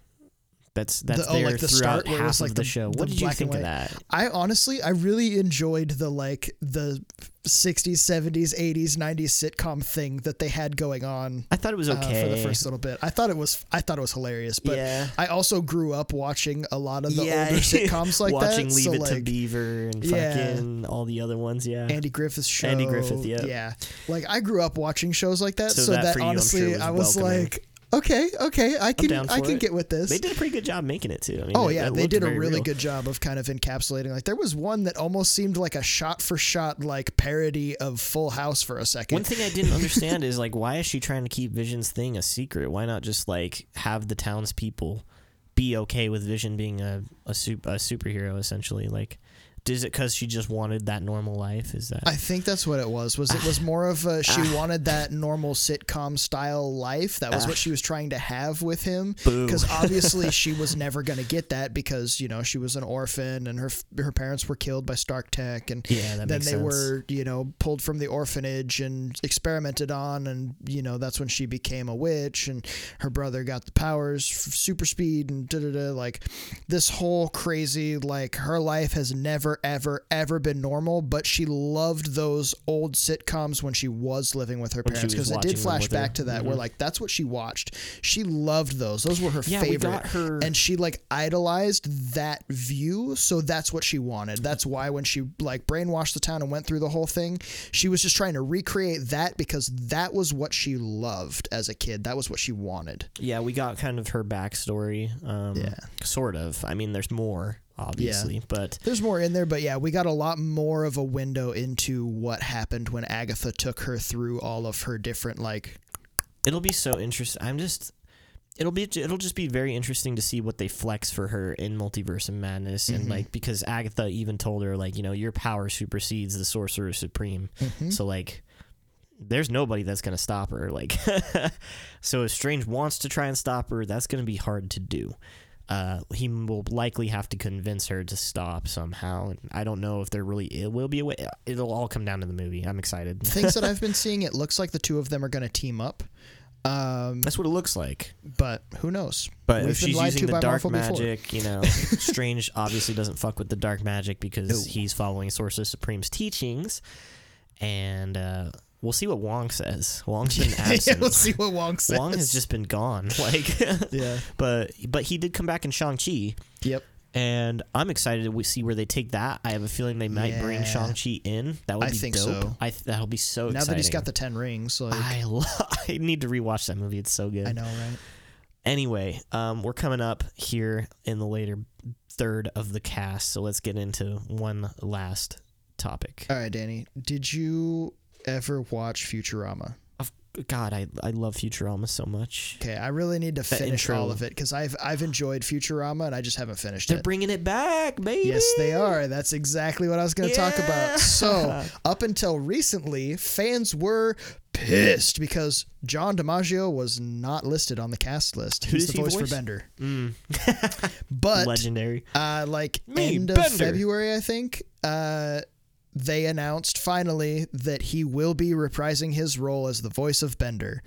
That's that's oh, there like the throughout start half was, of like, the, the- show. the What did you think of that? I honestly, I really enjoyed the like the 60s, 70s, 80s, 90s sitcom thing that they had going on I thought it was uh, okay for the first little bit. I thought it was, I thought it was hilarious. But yeah. I also grew up watching a lot of the yeah, older (laughs) sitcoms like that. watching that. Leave so It to Beaver and Yeah. fucking all the other ones. Yeah, Andy Griffith's show. Andy Griffith, yeah. Yeah, like I grew up watching shows like that, So so, that that, for you, honestly, sure, was I was welcoming. like, okay, okay, I can, I can it. get with this. they did a pretty good job making it too. I mean, Oh it- yeah, they did a really real. good job of kind of encapsulating. Like there was one that almost seemed like a shot for shot like parody of Full House for a second. One thing I didn't (laughs) understand is like, why is she trying to keep Vision's thing a secret? Why not just like have the townspeople be okay with Vision being a a, sup- a superhero essentially? Like, is it because she just wanted that normal life? Is that I think that's what it was. Was it was (sighs) more of a she ah. wanted that normal sitcom style life. That was what she ah. was trying to have with him. Because obviously (laughs) she was never going to get that because you know she was an orphan and her her parents were killed by Stark Tech and Yeah, that then they sense. were you know pulled from the orphanage and experimented on and you know that's when she became a witch and her brother got the powers super speed and da da da like this whole crazy like her life has never ever ever been normal but she loved those old sitcoms when she was living with her When parents because it did flash back to that where Mhm. like that's what she watched she loved those those were her Yeah, we favorite got her- and she like idolized that view so that's what she wanted that's why when she like brainwashed the town and went through the whole thing she was just trying to recreate that because that was what she loved as a kid that was what she wanted Yeah, we got kind of her backstory. Um, Yeah. Sort of. I mean, there's more, obviously, but there's more in there but yeah we got a lot more of a window into what happened when agatha took her through all of her different like it'll be so interesting. I'm just. It'll be it'll just be very interesting to see what they flex for her in Multiverse of Madness and Mhm. like because Agatha even told her like you know your power supersedes the Sorcerer Supreme mhm. so like there's nobody that's gonna stop her like (laughs) so if Strange wants to try and stop her that's gonna be hard to do uh, he will likely have to convince her to stop somehow and I don't know if there really it will be a way it'll all come down to the movie I'm excited things that (laughs) i've been seeing it looks like the two of them are going to team up um, that's what it looks like but who knows But We've if she's using the dark Marvel before. magic, you know, (laughs) Strange obviously doesn't fuck with the dark magic because No. he's following Sorcerer Supreme's teachings. And uh, we'll see what Wong says. Wong's (laughs) been yeah, absent. we'll see what Wong says. Wong has just been gone. (laughs) Like, (laughs) yeah. but but he did come back in Shang Chi, Yep. and I'm excited to see where they take that. I have a feeling they might bring Shang Chi in. That would I be think dope. so. I th- that'll be so exciting. now exciting. that he's got the ten rings, like I lo- I need to rewatch that movie. It's so good. I know, right? Anyway, um, we're coming up here in the later third of the cast, so let's get into one last topic. All right, Danny. Did you ever watch Futurama? God, I I love Futurama so much. Okay, I really need to That finish intro. all of it because I've I've enjoyed Futurama and I just haven't finished it. They're bringing it back, baby. Yes, they are. That's exactly what I was going to talk about. So, (laughs) up until recently, fans were pissed because John DiMaggio was not listed on the cast list. Who He's the he voice, voice? for Bender. Mm, (laughs) But legendary. uh, like Me, end of Bender. February, I think, uh, they announced finally that he will be reprising his role as the voice of Bender.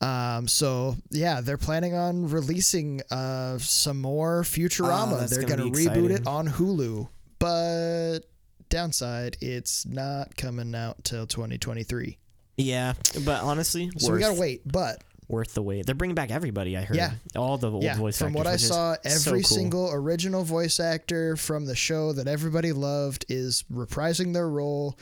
Um, so yeah, they're planning on releasing uh, some more Futurama. Oh, they're gonna gonna, reboot exciting. it on Hulu, but downside, it's not coming out till 2023. Yeah, but honestly, So worth, we gotta wait. But worth the wait. They're bringing back everybody. I heard. Yeah. all the old yeah, voice from actors. what I saw, so every cool. single original voice actor from the show that everybody loved is reprising their role,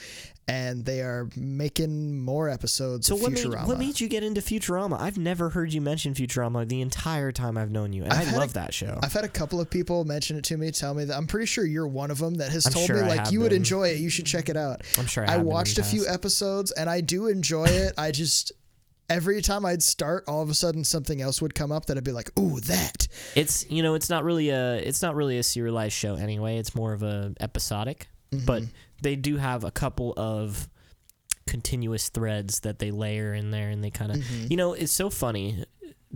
and they are making more episodes So what made what made you get into Futurama? I've never heard you mention Futurama the entire time I've known you, and I've I love a- that show. I've had a couple of people mention it to me, tell me that I'm pretty sure you're one of them that has I'm told sure me like you would enjoy it. You should check it out. I'm sure I, I watched a few episodes and I do enjoy it. I just every time I'd start, all of a sudden something else would come up that I'd be like, "Ooh, that." It's you know it's not really a it's not really a serialized show anyway. It's more of a episodic, but Mm-hmm. they do have a couple of continuous threads that they layer in there, and they kind of Mm-hmm. you know it's so funny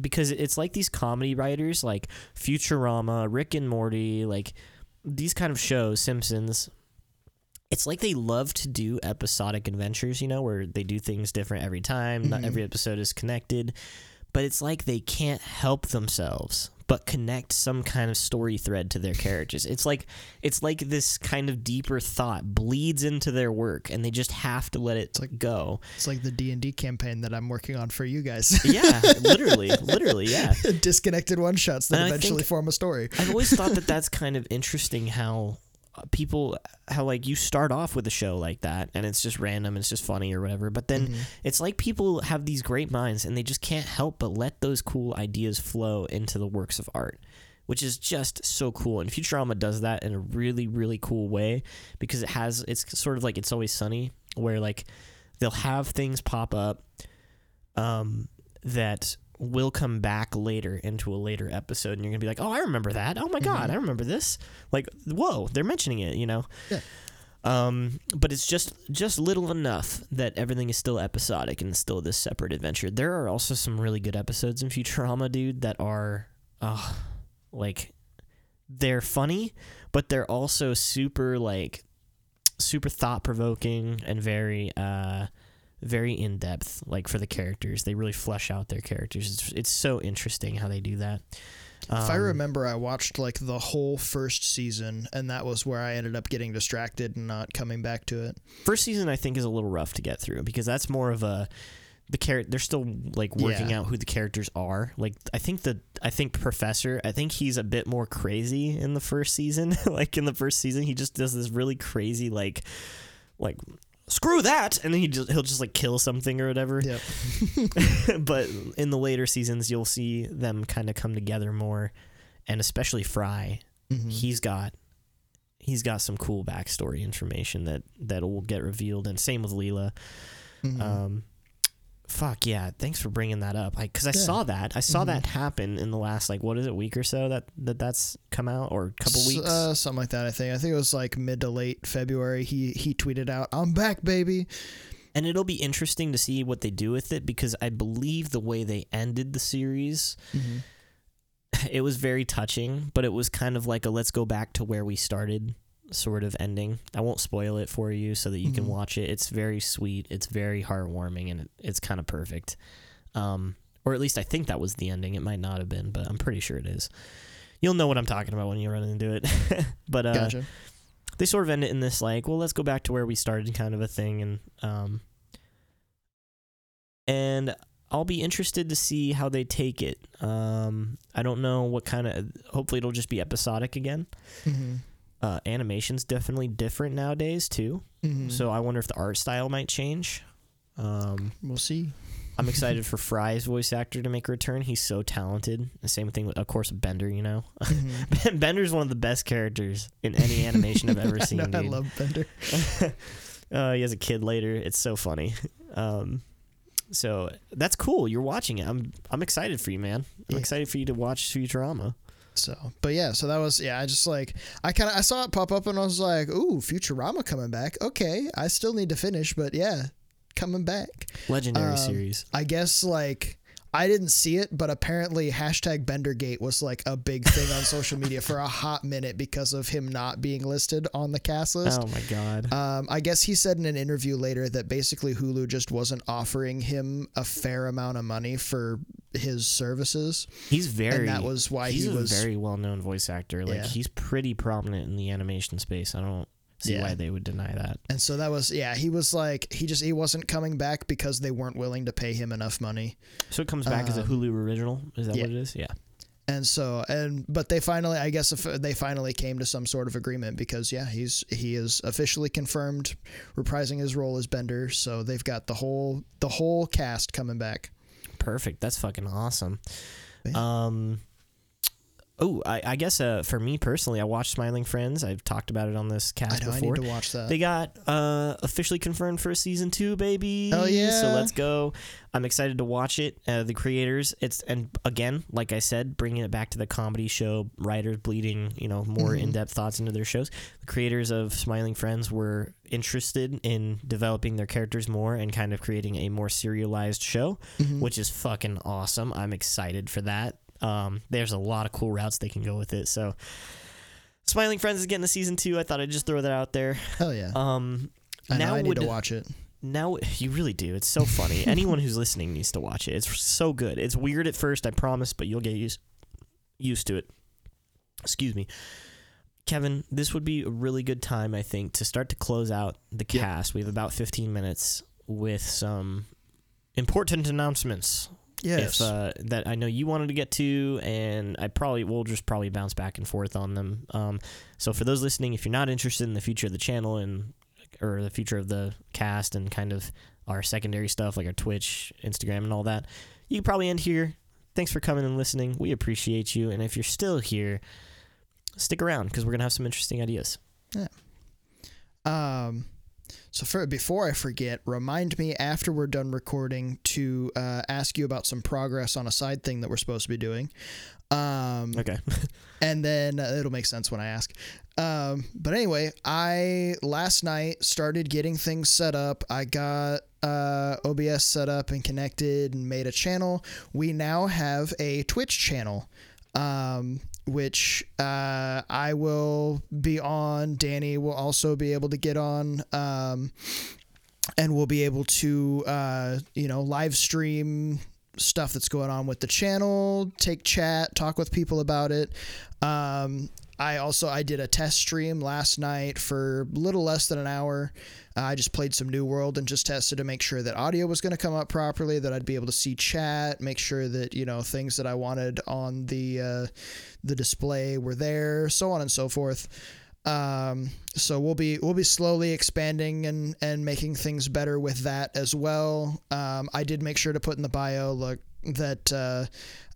because it's like these comedy writers like Futurama, Rick and Morty, like these kind of shows, Simpsons, it's like they love to do episodic adventures, you know, where they do things different every time. Not Mhm. every episode is connected, but it's like they can't help themselves but connect some kind of story thread to their characters. It's like it's like this kind of deeper thought bleeds into their work, and they just have to let it like- go. It's like the D and D campaign that I'm working on for you guys. (laughs) Yeah, literally, (laughs) literally, yeah. Disconnected one shots that And eventually form a story. I've always thought that (laughs) that's kind of interesting how people how like you start off with a show like that and it's just random it's just funny or whatever but then Mhm. it's like people have these great minds and they just can't help but let those cool ideas flow into the works of art which is just so cool and Futurama does that in a really really cool way because it has it's sort of like it's always sunny where like they'll have things pop up um that will come back later into a later episode and you're gonna be like oh i remember that oh my god Mhm. i remember this like whoa they're mentioning it you know Yeah. um but it's just just little enough that everything is still episodic and still this separate adventure there are also some really good episodes in futurama dude that are uh like they're funny but they're also super like super thought provoking and very uh very in depth like for the characters. They really flesh out their characters. It's, it's so interesting how they do that. If I Um, remember, I watched like the whole first season, and that was where I ended up getting distracted and not coming back to it. first season i think is a little rough to get through because that's more of a the character they're still like working Yeah. out who the characters are. Like i think the i think professor i think he's a bit more crazy in the first season. (laughs) Like in the first season he just does this really crazy like like screw that and then he just he'll just like kill something or whatever Yep. (laughs) but in the later seasons you'll see them kind of come together more and especially fry Mhm. he's got he's got some cool backstory information that that will get revealed and same with Leela Mhm. um fuck yeah thanks for bringing that up like because I, Yeah. saw that I saw Mhm. that happen in the last like what is it week or so that, that that's come out or a couple weeks uh, something like that. I think. I think it was like mid to late February. He he tweeted out, "I'm back, baby." and it'll be interesting to see what they do with it because I believe the way they ended the series (laughs) it was very touching, but it was kind of like a let's go back to where we started sort of ending. I won't spoil it for you so that you can Mhm. watch it. It's very sweet, it's very heartwarming, and it, it's kind of perfect. Um, or at least I think that was the ending. It might not have been, but I'm pretty sure it is. You'll know what I'm talking about when you run into it. (laughs) but uh, Gotcha. they sort of end it in this like, well, let's go back to where we started kind of a thing, and um, and I'll be interested to see how they take it. Um, I don't know what kind of. Hopefully, it'll just be episodic again. Mhm. Uh, animation's definitely different nowadays too, Mhm. so I wonder if the art style might change. Um, we'll see. I'm excited (laughs) for Fry's voice actor to make a return. He's so talented. The same thing with, of course, Bender. You know, Mhm. (laughs) Bender's one of the best characters in any animation I've ever (laughs) seen. I, know, I love Bender. uh, he has a kid later. It's so funny. Um, so that's cool. You're watching it. I'm I'm excited for you, man. I'm Yeah. excited for you to watch Futurama. So, but yeah, so that was yeah. I just like I kind of I saw it pop up and I was like, "Ooh, Futurama coming back." Okay, I still need to finish, but yeah, coming back. Legendary Um, series. I guess like I didn't see it, but apparently hashtag Bendergate was like a big thing on social media for a hot minute because of him not being listed on the cast list. Oh my god. Um, I guess he said in an interview later that basically Hulu just wasn't offering him a fair amount of money for his services, he's very. and that was why he's he a very well known voice actor. Like Yeah. he's pretty prominent in the animation space. I don't see Yeah. why they would deny that. and so that was yeah. He was like he just he wasn't coming back because they weren't willing to pay him enough money. So it comes back as a Um, Hulu original. Is that yeah. what it is? Yeah. And so and but they finally I guess if they finally came to some sort of agreement because yeah he's he is officially confirmed reprising his role as Bender so they've got the whole the whole cast coming back. Perfect. That's fucking awesome. Yeah. Um. Oh, I, I guess uh, for me personally, I watched Smiling Friends. I've talked about it on this I cast know I before. need to watch that. They got uh, officially confirmed for a season two, baby. Oh yeah. So let's go. I'm excited to watch it. Uh, the creators, it's and again, like I said, bringing it back to the comedy show, writers bleeding, you know, more Mhm. in depth thoughts into their shows. The creators of Smiling Friends were interested in developing their characters more and kind of creating a more serialized show, Mhm. which is fucking awesome. I'm excited for that. Um, there's a lot of cool routes they can go with it. So Smiling Friends is getting a season two. I thought I'd just throw that out there. Hell yeah. Um, I know now I need would to watch it. now you really do. It's so funny. (laughs) Anyone who's listening needs to watch it. It's so good. It's weird at first, I promise, but you'll get used used to it. Excuse me. Kevin, this would be a really good time, I think, to start to close out the Yep. cast. We have about 15 minutes with some important announcements Yes. if uh, that I know you wanted to get to, and I probably will just probably bounce back and forth on them. Um, so for those listening, if you're not interested in the future of the channel and or the future of the cast and kind of our secondary stuff like our Twitch, Instagram, and all that, you can probably end here. Thanks for coming and listening. We appreciate you, and if you're still here, stick around because we're gonna have some interesting ideas. Yeah. Um, so for before I forget, remind me after we're done recording to uh, ask you about some progress on a side thing that we're supposed to be doing. Um, Okay. (laughs) and then uh, it'll make sense when I ask. Um, but anyway, I last night started getting things set up. I got uh, OBS set up and connected and made a channel. We now have a Twitch channel, um, which uh, I will be on. Danny will also be able to get on. Um, and we'll be able to, uh, you know, live stream stuff that's going on with the channel, take chat, talk with people about it. Um, I also I did a test stream last night for a little less than an hour. Uh, I just played some New World and just tested to make sure that audio was going to come up properly, that I'd be able to see chat, make sure that you know things that I wanted on the uh, the display were there, so on and so forth. Um, so we'll be we'll be slowly expanding and and making things better with that as well. Um, I did make sure to put in the bio look that uh,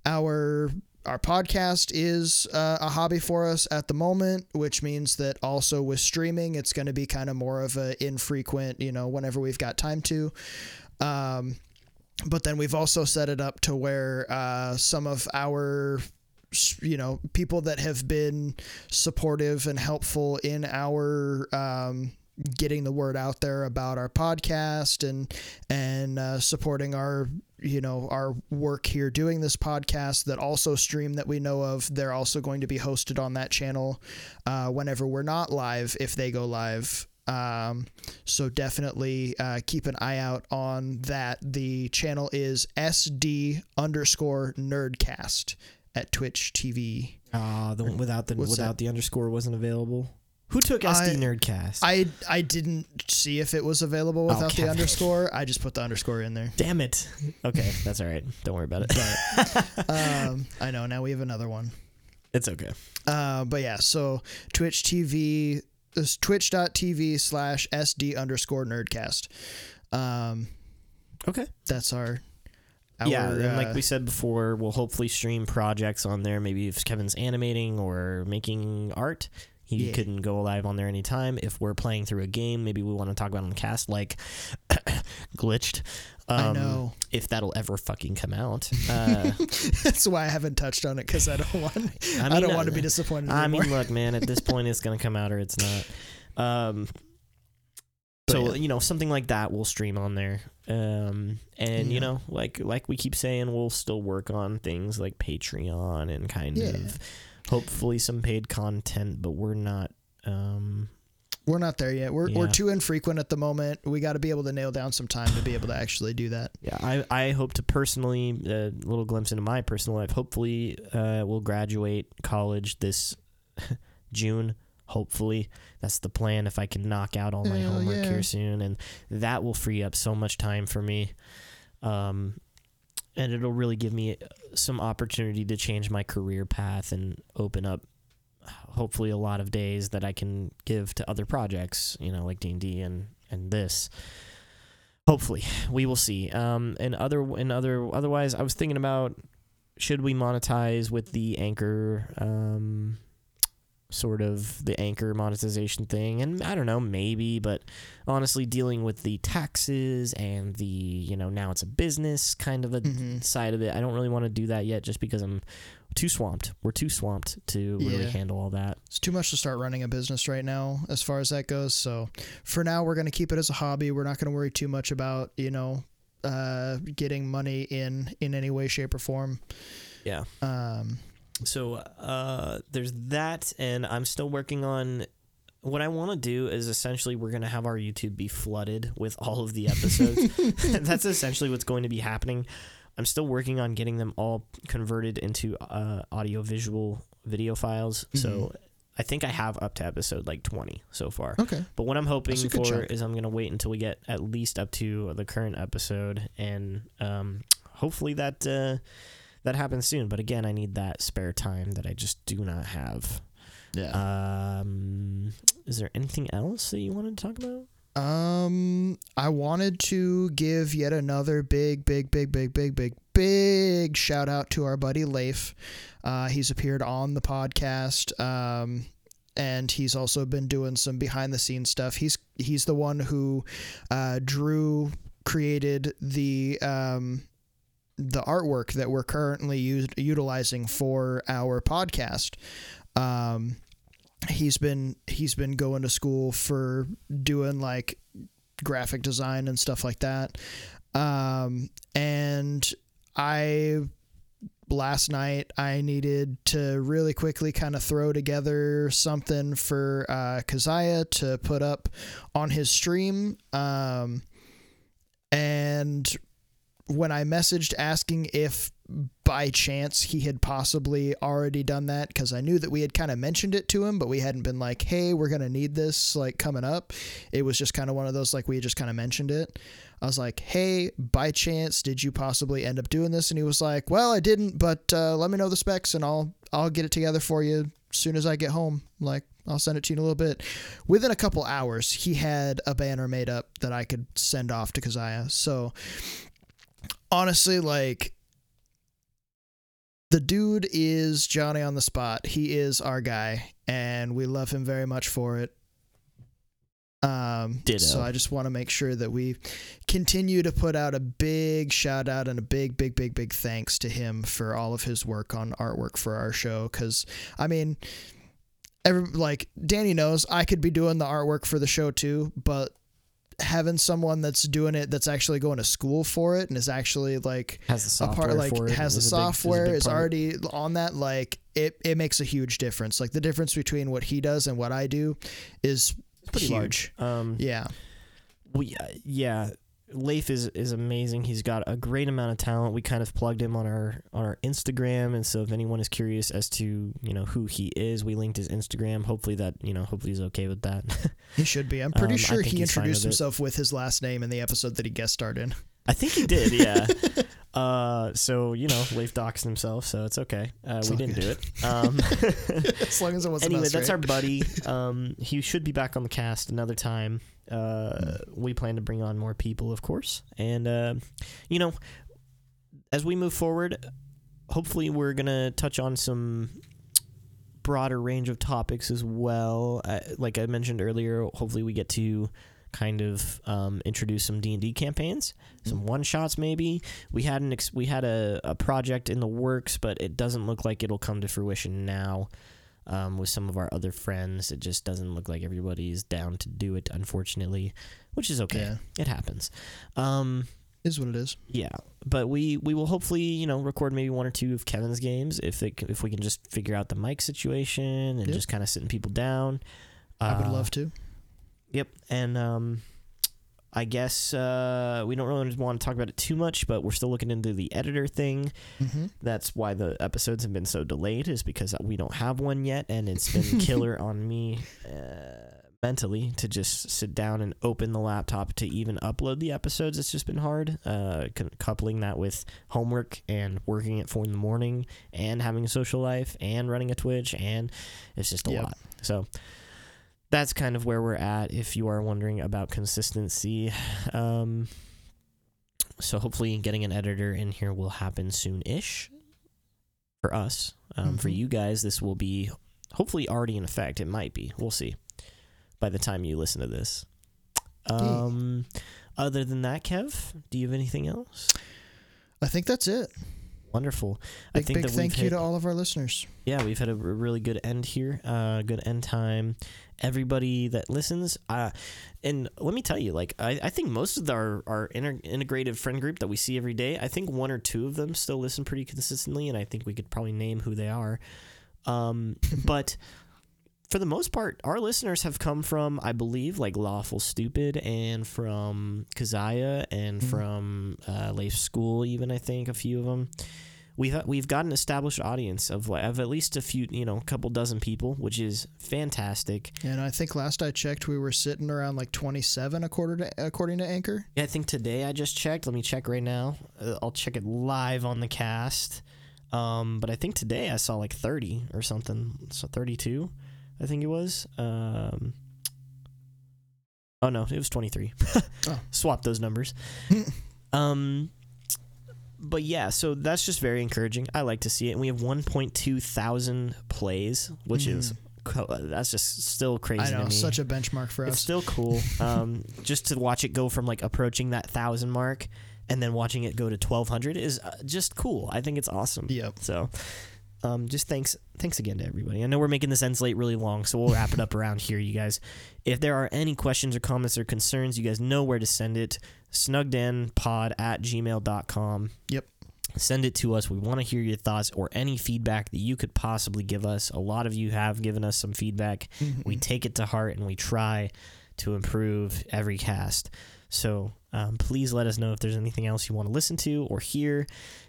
our our podcast is uh, a hobby for us at the moment, which means that also with streaming, it's going to be kind of more of a infrequent, you know, whenever we've got time to. Um, but then we've also set it up to where uh, some of our you know people that have been supportive and helpful in our um, getting the word out there about our podcast and and uh, supporting our you know our work here doing this podcast that also stream that we know of they're also going to be hosted on that channel uh, whenever we're not live if they go live um, so definitely uh, keep an eye out on that the channel is sd underscore nerdcast at twitch tv Ah, the one without the What's without that? the underscore wasn't available. Who took SD I- Nerdcast? I I didn't see if it was available Oh, without the underscore. I just put the underscore in there. Damn it. Okay, that's all right. Don't worry about it. (laughs) Um, I know now we have another one. it's okay. Uh, but yeah, so Twitch TV is twitch.tv slash SD underscore nerdcast. Um, Okay. that's our, our yeah, and like uh, we said before, we'll hopefully stream projects on there. Maybe if Kevin's animating or making art, he Yeah. can go live on there anytime. If we're playing through a game, maybe we want to talk about on the cast, like (coughs) glitched. Um, I know. if that'll ever fucking come out. (laughs) Uh, that's why I haven't touched on it because I don't want I, I don't uh, want to be disappointed I anymore. mean, look, man. At this point, it's gonna come out or it's not. Um, so yeah. you know, something like that will stream on there. Um, and Yeah. you know, like like we keep saying, we'll still work on things like Patreon and kind Yeah. of hopefully some paid content, but we're not. Um, We're not there yet. We're, we're too infrequent at the moment. We got to be able to nail down some time to be able to actually do that. yeah, I I hope to personally a little glimpse into my personal life. Hopefully, uh, we'll graduate college this (laughs) June. Hopefully, that's the plan. If I can knock out all my Hell homework yeah. here soon, and that will free up so much time for me, um, and it'll really give me some opportunity to change my career path and open up, hopefully, a lot of days that I can give to other projects. You know, like D and D and and this. Hopefully, we will see. Um, and other and other otherwise, I was thinking about should we monetize with the anchor um sort of the anchor monetization thing and i don't know maybe but honestly dealing with the taxes and the you know now it's a business kind of a Mhm. side of it i don't really want to do that yet just because i'm too swamped we're too swamped to really Yeah. handle all that It's too much to start running a business right now as far as that goes. So for now, we're going to keep it as a hobby. We're not going to worry too much about, you know, uh, getting money in in any way, shape, or form. yeah Um, so uh, there's that, and I'm still working on. What I want to do is essentially we're going to have our YouTube be flooded with all of the episodes. (laughs) (laughs) That's essentially what's going to be happening. I'm still working on getting them all converted into uh, audio visual video files. So Mhm. I think I have up to episode like 20 so far. Okay. But what I'm hoping That's a good for chunk. is I'm going to wait until we get at least up to the current episode, and um, hopefully that uh, that happens soon. But again, I need that spare time that I just do not have. Yeah. Um, is there anything else that you wanted to talk about? Um, I wanted to give yet another big, big, big, big, big, big, big shout out to our buddy Leif. Uh, he's appeared on the podcast. Um, and he's also been doing some behind the scenes stuff. He's he's the one who uh, drew created the um, the artwork that we're currently used, utilizing for our podcast. Um, he's been he's been going to school for doing like graphic design and stuff like that. Um, and I last night I needed to really quickly kind of throw together something for uh, Kazaya to put up on his stream. Um, and when I messaged asking if by chance he had possibly already done that because I knew that we had kind of mentioned it to him, but we hadn't been like, hey, we're going to need this like coming up. It was just kind of one of those like we just kind of mentioned it. I was like, hey, by chance, did you possibly end up doing this? And he was like, well, I didn't, but uh, let me know the specs and I'll I'll get it together for you soon as I get home. Like, I'll send it to you in a little bit. Within a couple hours, he had a banner made up that I could send off to Kazaya. So honestly, like the dude is Johnny on the spot. He is our guy, and we love him very much for it. Um, Ditto. so I just want to make sure that we continue to put out a big shout out and a big, big, big, big thanks to him for all of his work on artwork for our show. Because I mean, every like Danny knows I could be doing the artwork for the show too, but having someone that's doing it that's actually going to school for it and is actually like Has the a software part like for it? has the is big- is software is already on that like it it makes a huge difference like the difference between what he does and what i do is pretty huge large. Um, yeah we uh, yeah Leif is is amazing. He's got a great amount of talent. We kind of plugged him on our on our Instagram, and so if anyone is curious as to you know who he is, we linked his Instagram. Hopefully that you know hopefully he's okay with that. (laughs) he should be i'm pretty Um, sure he introduced with himself with his last name in the episode that he guest starred in I think he did, yeah. (laughs) uh, so you know Leif doxed himself, so it's okay. Uh, It's we didn't good. do it. Um, (laughs) as long as it wasn't anyway, that's right? our buddy. Um, he should be back on the cast another time. Uh, we plan to bring on more people, of course, and uh, you know, as we move forward, hopefully, we're gonna touch on some broader range of topics as well. Uh, like I mentioned earlier, hopefully, we get to kind of um, introduce some D and D campaigns, some one shots maybe. We had an ex- we had a, a project in the works, but it doesn't look like it'll come to fruition now. Um, with some of our other friends, it just doesn't look like everybody's down to do it, unfortunately, which is okay. yeah It happens. Um, is what it is yeah, but we we will hopefully you know record maybe one or two of Kevin's games if it, if we can just figure out the mic situation and Yep. just kind of sitting people down. i would Uh, love to Yep, and um, I guess uh, we don't really want to talk about it too much, but we're still looking into the editor thing. hmm That's why the episodes have been so delayed, is because we don't have one yet, and it's been (laughs) killer on me uh, mentally to just sit down and open the laptop to even upload the episodes. It's just been hard. Uh, c- coupling that with homework and working at four in the morning, and having a social life, and running a Twitch, and it's just a Yep. lot. So that's kind of where we're at. If you are wondering about consistency. (sighs) Um, so hopefully getting an editor in here will happen soon-ish for us. Um, For Mhm. you guys, this will be hopefully already in effect. It might be. We'll see. By the time you listen to this. Um, other than that, Kev, do you have anything else? i think that's it Wonderful. Big, I think big that thank we've you hit, to all of our listeners. yeah, we've had a really good end here. Uh, good end time. Everybody that listens, uh, and let me tell you, like I, I think most of our our inter- integrated friend group that we see every day, I think one or two of them still listen pretty consistently, and I think we could probably name who they are. Um, (laughs) but for the most part, our listeners have come from, I believe, like Lawful Stupid and from Kazaya and Mhm. from uh, Leif School, even I think a few of them. We've we've got an established audience of of at least a few, you know, a couple dozen people, which is fantastic. And I think last I checked, we were sitting around like 27 according to, according to Anchor. Yeah, I think today I just checked. Let me check right now. Uh, I'll check it live on the cast. Um, but I think today I saw like 30 or something. So 32, I think it was. Um, oh no, it was 23. (laughs) Oh. Swap those numbers. (laughs) um, but yeah, so that's just very encouraging. I like to see it. And we have 1.2 thousand plays, which is that's just still crazy Mm. I know, to me such a benchmark for it's us. still cool (laughs) um, just to watch it go from like approaching that thousand mark and then watching it go to 1200 is uh, just cool i think it's awesome Yep. so um, just thanks thanks again to everybody. I know we're making this end slate really long so we'll wrap it up (laughs) around here you guys. If there are any questions or comments or concerns you guys know where to send it. Snugdenpod at gmail.com Yep. send it to us. We want to hear your thoughts or any feedback that you could possibly give us. A lot of you have given us some feedback. We Mhm. take it to heart and we try to improve every cast. So um, please let us know if there's anything else you want to listen to or hear.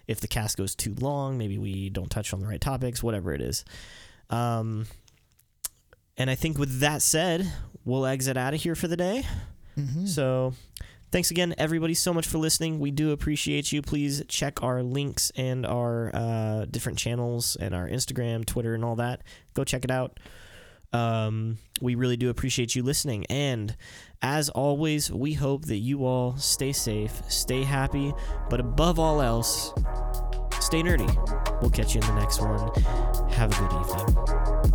If the cast goes too long, maybe we don't touch on the right topics, whatever it is. Um, and I think with that said, we'll exit out of here for the day. Mhm. So thanks again, everybody, so much for listening. We do appreciate you. Please check our links and our uh, different channels and our Instagram, Twitter, and all that. Go check it out. Um, we really do appreciate you listening. And as always, we hope that you all stay safe, stay happy, but above all else, stay nerdy. We'll catch you in the next one. Have a good evening.